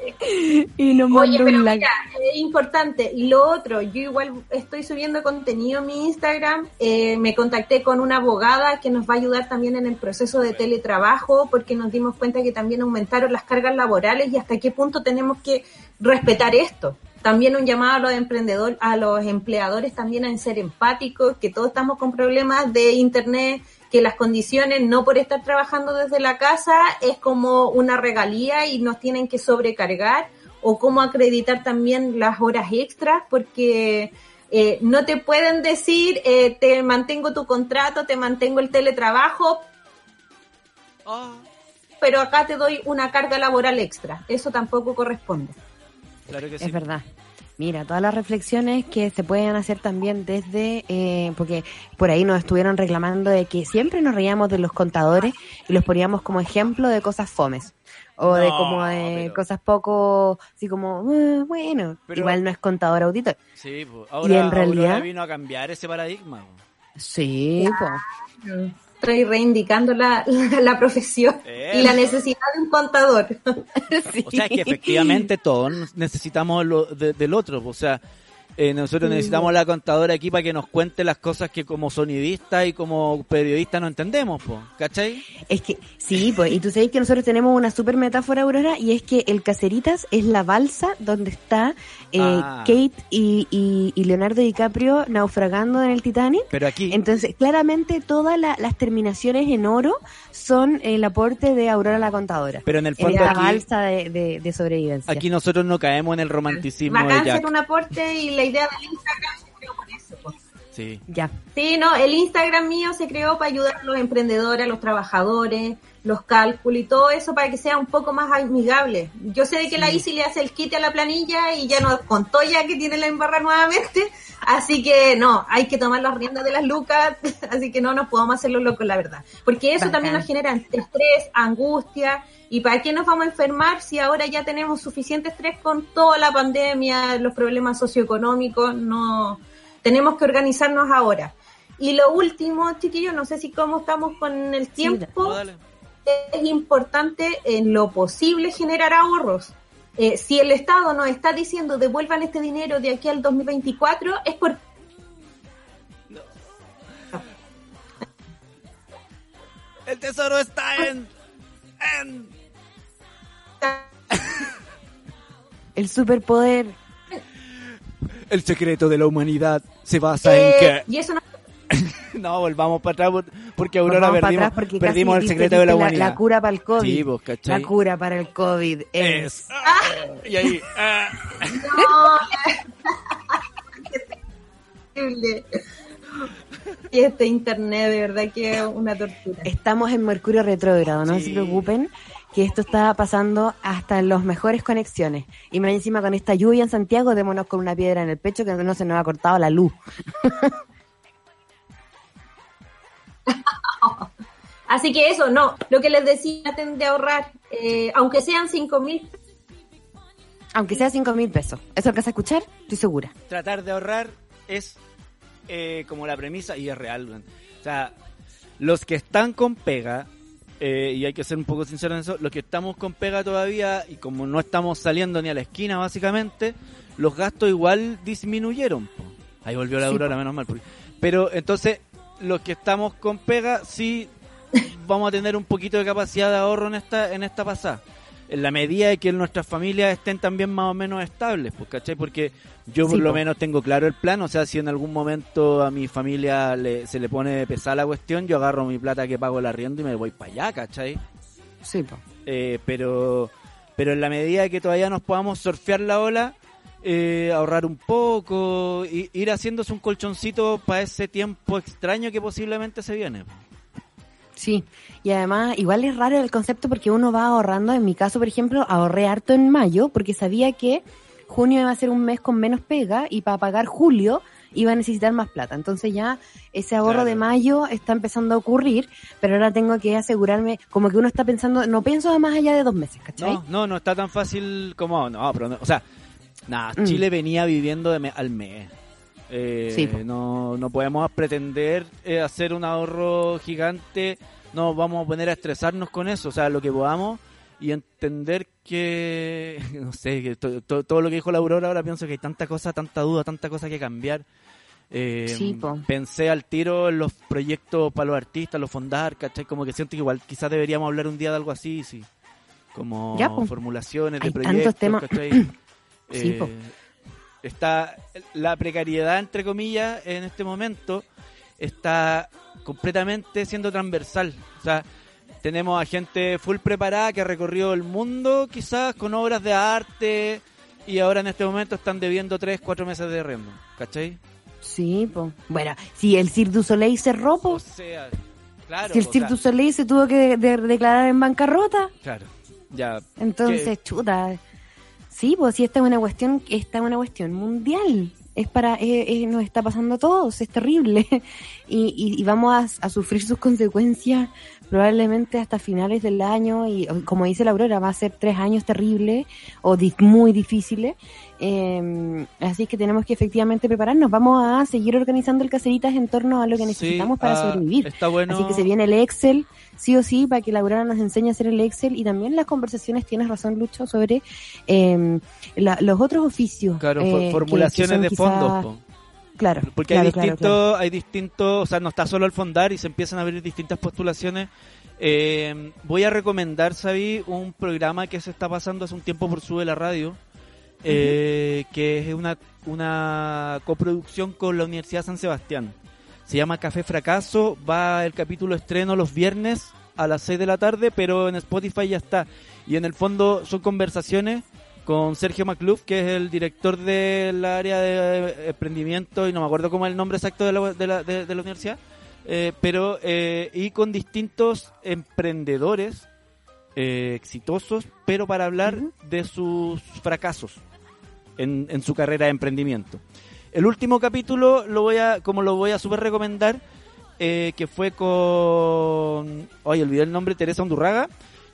Speaker 6: *laughs*
Speaker 3: Y nos
Speaker 6: Oye, pero
Speaker 3: un like.
Speaker 6: mira, es importante. Y lo otro, yo igual estoy subiendo contenido en mi Instagram. eh, me contacté con una abogada que nos va a ayudar también en el proceso de teletrabajo, porque nos dimos cuenta que también aumentaron las cargas laborales y hasta qué punto tenemos que respetar esto. También un llamado a los emprendedores, a los empleadores también a ser empáticos, que todos estamos con problemas de internet, que las condiciones no por estar trabajando desde la casa es como una regalía y nos tienen que sobrecargar o cómo acreditar también las horas extras porque eh, no te pueden decir eh, te mantengo tu contrato, te mantengo el teletrabajo,
Speaker 4: Ah,
Speaker 3: pero acá te doy una carga laboral extra. Eso tampoco corresponde.
Speaker 4: claro que sí.
Speaker 1: Es verdad. Mira, todas las reflexiones que se pueden hacer también desde, eh, porque por ahí nos estuvieron reclamando de que siempre nos reíamos de los contadores y los poníamos como ejemplo de cosas fomes. O de como de
Speaker 4: pero-
Speaker 1: cosas poco, así como, "Ah, bueno,
Speaker 4: Pero-
Speaker 1: igual no es contador auditor.
Speaker 4: Sí, pues, ahora,
Speaker 1: en
Speaker 4: Aurora
Speaker 1: realidad-
Speaker 4: vino a cambiar ese paradigma.
Speaker 1: Sí, po.
Speaker 3: Estoy reivindicando la, la, la profesión y la necesidad de un contador.
Speaker 1: Sí.
Speaker 4: O sea, es que *laughs* efectivamente todos necesitamos lo de- del otro. O sea, Eh, nosotros
Speaker 3: Sí.
Speaker 4: necesitamos la contadora aquí para que nos cuente las cosas que como sonidistas y como periodistas no entendemos, po, ¿cachai?
Speaker 3: Es que, sí, pues, y tú sabes que nosotros tenemos una super metáfora, Aurora, y es que el Caceritas es la balsa donde está eh,
Speaker 4: Ah.
Speaker 3: Kate y, y- y Leonardo DiCaprio naufragando en el Titanic.
Speaker 4: Pero aquí,
Speaker 3: Entonces, claramente todas la- las terminaciones en oro son el aporte de Aurora la contadora.
Speaker 4: pero en el fondo
Speaker 3: la
Speaker 4: aquí,
Speaker 3: balsa de, de- de sobrevivencia.
Speaker 4: aquí nosotros no caemos en el romanticismo
Speaker 6: Bacán
Speaker 4: de Jack.
Speaker 6: un aporte y la idea del Instagram
Speaker 4: Sí.
Speaker 3: Ya.
Speaker 6: Sí, no, el Instagram mío se creó para ayudar a los emprendedores, a los trabajadores, los cálculos y todo eso para que sea un poco más amigable. Yo sé de que la Isi le hace el kit a la planilla y ya nos contó ya que tiene la embarra nuevamente, *laughs* así que no, hay que tomar las riendas de las lucas, *laughs* así que no nos podemos hacerlo locos, la verdad. Porque eso
Speaker 3: Bacán.
Speaker 6: también nos genera estrés, angustia, y para qué nos vamos a enfermar si ahora ya tenemos suficiente estrés con toda la pandemia, los problemas socioeconómicos, no, tenemos que organizarnos ahora. Y lo último, chiquillos, no sé si cómo estamos con el tiempo, es importante en lo posible generar ahorros. Eh, si el Estado nos está diciendo devuelvan este dinero de aquí al 2024, es por
Speaker 4: El tesoro está en... en... *laughs*
Speaker 3: El superpoder.
Speaker 4: El secreto de la humanidad se basa
Speaker 6: Eh,
Speaker 4: en que...
Speaker 6: y eso no *laughs*
Speaker 4: No, volvamos para atrás por- porque Aurora perdimos,
Speaker 3: atrás porque
Speaker 4: perdimos
Speaker 3: casi
Speaker 4: el secreto de la humanidad.
Speaker 3: La, cura para el COVID.
Speaker 4: Sí, vos, ¿cachai?
Speaker 3: La cura para el COVID es...
Speaker 4: Es. Ah, y ahí. ah.
Speaker 6: No. Qué terrible. Y este internet de verdad que es una tortura.
Speaker 3: Estamos en Mercurio retrógrado, no
Speaker 4: Sí.
Speaker 3: se preocupen que esto está pasando hasta en las mejores conexiones. Y más encima con esta lluvia en Santiago, démonos con una piedra en el pecho que no se nos ha cortado la luz. *laughs*
Speaker 6: Así que eso, no, lo que les decía, traten de ahorrar, eh, aunque sean cinco mil,
Speaker 3: Aunque sea cinco mil pesos. ¿Eso alcanza a escuchar? Estoy segura.
Speaker 4: Tratar de ahorrar es eh, como la premisa y es real. O sea, los que están con pega, eh, y hay que ser un poco sincero en eso, los que estamos con pega todavía y como no estamos saliendo ni a la esquina básicamente, los gastos igual disminuyeron. po. Ahí volvió la
Speaker 3: Sí,
Speaker 4: aurora,
Speaker 3: po.
Speaker 4: menos mal. porque- Pero entonces, los que estamos con pega, sí vamos a tener un poquito de capacidad de ahorro en esta, en esta pasada. En la medida de que nuestras familias estén también más o menos estables, pues, ¿cachai? Porque yo por
Speaker 3: Sí,
Speaker 4: lo
Speaker 3: po.
Speaker 4: menos tengo claro el plan, o sea, si en algún momento a mi familia le- se le pone pesada la cuestión, yo agarro mi plata que pago el arriendo y me voy para allá, ¿cachai?
Speaker 3: Sí, po.
Speaker 4: Eh, pero, pero en la medida de que todavía nos podamos surfear la ola, eh, ahorrar un poco, y, ir haciéndose un colchoncito para ese tiempo extraño que posiblemente se viene.
Speaker 3: Sí, y además igual es raro el concepto porque uno va ahorrando, en mi caso por ejemplo, ahorré harto en mayo porque sabía que junio iba a ser un mes con menos pega y para pagar julio iba a necesitar más plata. Entonces ya ese ahorro
Speaker 4: Claro.
Speaker 3: de mayo está empezando a ocurrir, pero ahora tengo que asegurarme, como que uno está pensando, no pienso más allá de dos meses, ¿cachai?
Speaker 4: No, no, no está tan fácil como... No, pero no, o sea, nada,
Speaker 3: Mm.
Speaker 4: Chile venía viviendo de me- al mes. Eh,
Speaker 3: Sí,
Speaker 4: no, no podemos pretender eh, hacer un ahorro gigante, no vamos a poner a estresarnos con eso, o sea, lo que podamos y entender que, *laughs* no sé, que to- to- todo lo que dijo la Aurora ahora pienso que hay tanta cosa, tanta duda, tanta cosa que cambiar. Eh,
Speaker 3: Sí,
Speaker 4: pensé al tiro en los proyectos para los artistas, los fondar, ¿cachai? Como que siento que igual quizás deberíamos hablar un día de algo así, sí. Como
Speaker 3: Ya,
Speaker 4: formulaciones
Speaker 3: Hay
Speaker 4: de
Speaker 3: tantos
Speaker 4: proyectos,
Speaker 3: temas.
Speaker 4: ¿cachai?
Speaker 3: Sí.
Speaker 4: Eh, está la precariedad, entre comillas, en este momento está completamente siendo transversal. O sea, tenemos a gente full preparada que ha recorrido el mundo quizás con obras de arte y ahora en este momento están debiendo tres, cuatro meses de remo, ¿cachai?
Speaker 3: Sí, po. Bueno, si el Cirque du Soleil cerró, po,
Speaker 4: O sea, claro,
Speaker 3: si el
Speaker 4: o
Speaker 3: Cirque
Speaker 4: sea,
Speaker 3: du Soleil se tuvo que de- declarar en bancarrota,
Speaker 4: claro, ya,
Speaker 3: Entonces, chuta. Sí, pues sí, esta es una cuestión, esta es una cuestión mundial. Es para, eh, eh, nos está pasando a todos, es terrible. *laughs* Y, y, vamos a, sufrir sus consecuencias probablemente hasta finales del año. Y como dice la Aurora, va a ser tres años terribles o di- muy difíciles. Eh, así que tenemos que efectivamente prepararnos. Vamos a seguir organizando el Caceritas en torno a lo que
Speaker 4: sí,
Speaker 3: necesitamos para
Speaker 4: ah,
Speaker 3: sobrevivir.
Speaker 4: Está bueno.
Speaker 3: Así que se viene el Excel, sí o sí, para que la Aurora nos enseñe a hacer el Excel y también las conversaciones, tienes razón Lucho, sobre eh, la- los otros oficios.
Speaker 4: Claro,
Speaker 3: eh, que-
Speaker 4: formulaciones
Speaker 3: que
Speaker 4: de fondos. po.
Speaker 3: Claro,
Speaker 4: Porque
Speaker 3: claro,
Speaker 4: hay distintos,
Speaker 3: claro.
Speaker 4: hay distintos, o sea, no está solo el fondar y se empiezan a abrir distintas postulaciones. Eh, voy a recomendar, Sabi, un programa que se está pasando hace un tiempo por Sube la Radio, eh, que es una, una coproducción con la Universidad San Sebastián. Se llama Café Fracaso, va el capítulo estreno los viernes a las 6 de la tarde, pero en Spotify ya está. Y en el fondo son conversaciones con Sergio Macluf, que es el director del área de emprendimiento, y no me acuerdo cómo es el nombre exacto de la, de la, de- de la universidad, eh, pero eh, y con distintos emprendedores eh, exitosos, pero para hablar de sus fracasos en, en su carrera de emprendimiento. El último capítulo lo voy a, como lo voy a super recomendar, eh, que fue con, oye, olvidé el nombre, Teresa Undurraga,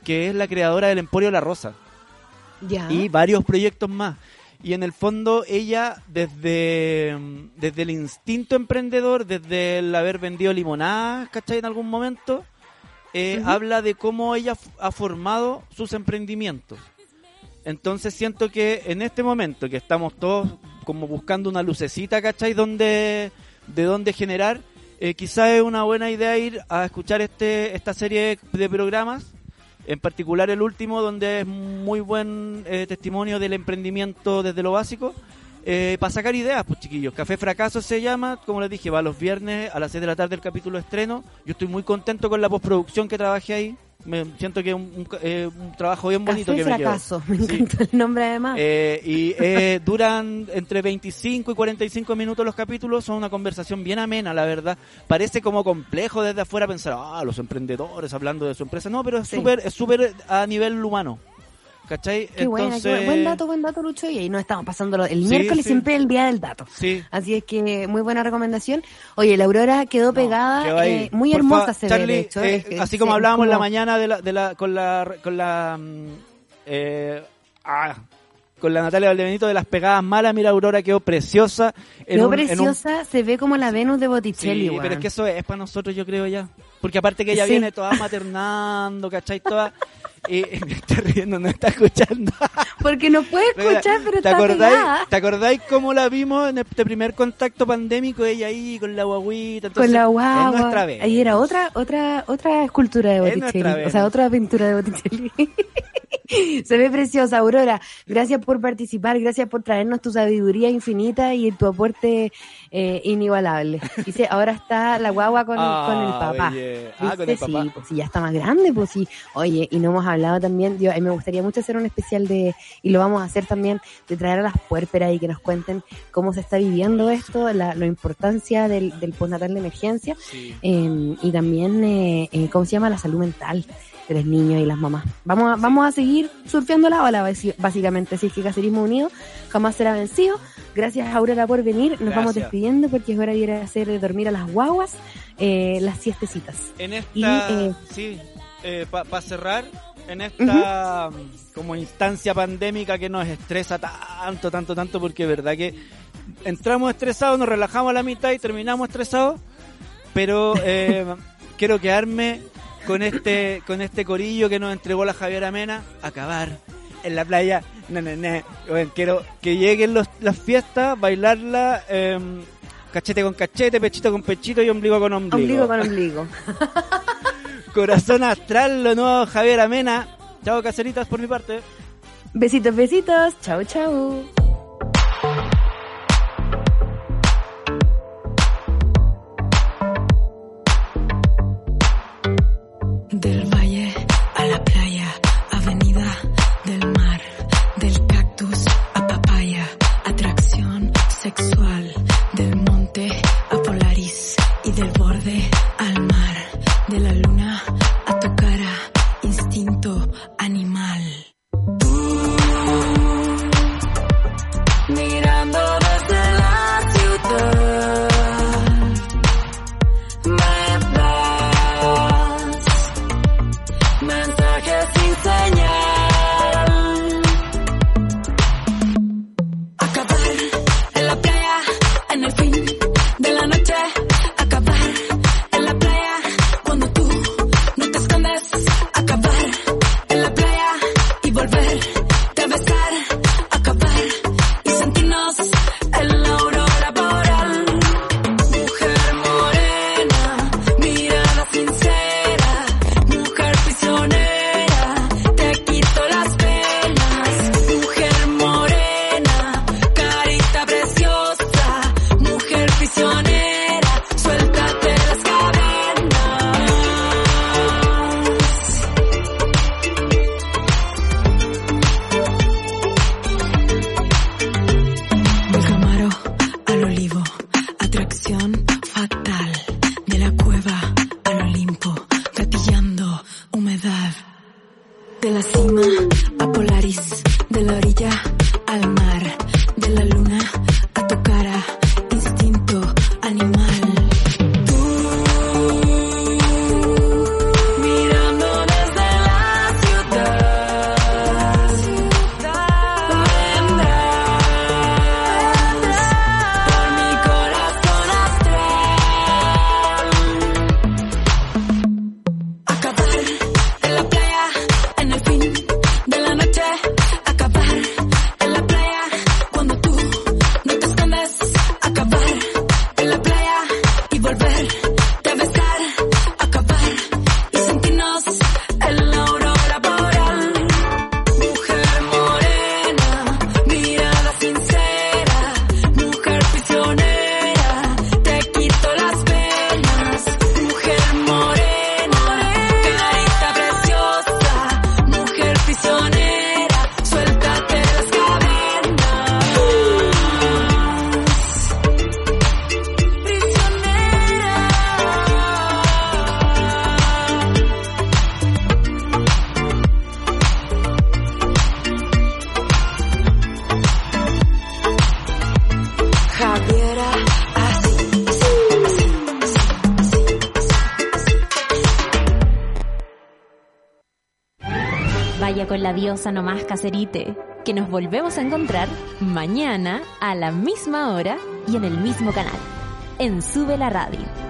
Speaker 4: que es la creadora del Emporio La Rosa
Speaker 3: Ya.
Speaker 4: y varios proyectos más. Y en el fondo ella, desde, desde el instinto emprendedor, desde el haber vendido limonadas, ¿cachai? En algún momento, eh, habla de cómo ella ha formado sus emprendimientos. Entonces siento que en este momento que estamos todos como buscando una lucecita, ¿cachai? Donde, de dónde generar, eh, quizás es una buena idea ir a escuchar este, esta serie de programas en particular el último, donde es muy buen eh, testimonio del emprendimiento desde lo básico, eh, para sacar ideas, pues chiquillos. Café Fracaso se llama, como les dije, va los viernes a las 6 de la tarde el capítulo estreno. Yo estoy muy contento con la postproducción que trabajé ahí. Me siento que es un, un- eh, un trabajo bien bonito
Speaker 3: Café
Speaker 4: que me quedó.
Speaker 3: fracaso, me
Speaker 4: Sí.
Speaker 3: encanta el nombre además.
Speaker 4: Eh, y eh, *laughs* duran entre 25 y 45 minutos los capítulos, son una conversación bien amena, la verdad. Parece como complejo desde afuera pensar, ah, los emprendedores hablando de su empresa. No, pero es
Speaker 3: Sí.
Speaker 4: súper es súper a nivel humano. ¿Cachai?
Speaker 3: Qué
Speaker 4: Entonces,
Speaker 3: buena. buen dato, buen dato, Lucho. Y ahí nos estamos pasando el
Speaker 4: Sí,
Speaker 3: miércoles
Speaker 4: sí.
Speaker 3: siempre el día del dato.
Speaker 4: Sí.
Speaker 3: Así es que muy buena recomendación. Oye, la Aurora quedó pegada,
Speaker 4: quedó
Speaker 3: eh, muy
Speaker 4: Por
Speaker 3: hermosa se ve,
Speaker 4: Charlie,
Speaker 3: de hecho.
Speaker 4: eh, así como hablábamos en la
Speaker 3: como-
Speaker 4: mañana de la, de la, con la, con la, mm, eh, ah, con la Natalia Valdebenito de las pegadas malas, mira Aurora quedó preciosa. en
Speaker 3: Quedó
Speaker 4: un- en un-
Speaker 3: preciosa, se ve como la Venus de Botticelli,
Speaker 4: Sí, pero es que eso es para nosotros, yo creo ya. Porque aparte que ella
Speaker 3: Sí.
Speaker 4: viene toda maternando, ¿cachai? Toda. Y, y me está riendo, no está escuchando. *laughs*
Speaker 3: Porque no puede escuchar, pero
Speaker 4: ¿Te
Speaker 3: está
Speaker 4: acordáis,
Speaker 3: pegada.
Speaker 4: ¿Te acordáis cómo la vimos en este primer contacto pandémico? Ella ahí con la guaguita.
Speaker 3: Con
Speaker 4: entonces,
Speaker 3: la
Speaker 4: Es
Speaker 3: guagua.
Speaker 4: nuestra vez.
Speaker 3: Ahí era otra, otra, otra escultura de
Speaker 4: Es
Speaker 3: Botticelli.
Speaker 4: nuestra
Speaker 3: O sea, otra pintura de Botticelli. *laughs* *laughs* Se ve preciosa, Aurora. Gracias por participar, gracias por traernos tu sabiduría infinita y tu aporte eh, inigualable. Dice, ahora está la guagua con,
Speaker 4: Ah,
Speaker 3: con el papá.
Speaker 4: belle. Ah, con el papá.
Speaker 3: Sí, pues sí, ya está más grande, pues sí. Oye, y no hemos hablado también, yo, a mí me gustaría mucho hacer un especial de, y lo vamos a hacer también, de traer a las puérperas y que nos cuenten cómo se está viviendo esto, la, la importancia del, del postnatal de emergencia,
Speaker 4: Sí.
Speaker 3: eh, y también, eh, eh, ¿cómo se llama? La salud mental de los niños y las mamás. Vamos a, vamos a seguir surfeando la ola, básicamente, así es que Cacerismo Unido jamás será vencido. Gracias, Aurora, por venir. Nos vamos despidiendo porque es hora de ir a hacer de dormir a las guaguas eh, las siestecitas.
Speaker 4: En esta,
Speaker 3: Y, eh,
Speaker 4: sí, para cerrar, en esta mm, como instancia pandémica que nos estresa tanto, tanto, tanto, porque es verdad que entramos estresados, nos relajamos a la mitad y terminamos estresados, pero eh, *laughs* quiero quedarme con este, con este corillo que nos entregó la Javiera Mena, acabar en la playa, na, na, na. Bueno, quiero que lleguen los, las fiestas, bailarla, eh, cachete con cachete, pechito con pechito y ombligo con ombligo.
Speaker 3: Ombligo con ombligo. *laughs*
Speaker 4: Corazón Astral, lo nuevo Javier Amena. Chao, caseritas, por mi parte.
Speaker 3: Besitos, besitos. Chau, chau.
Speaker 1: Diosa nomás caserite, que nos volvemos a encontrar mañana a la misma hora y en el mismo canal, en Sube la Radio.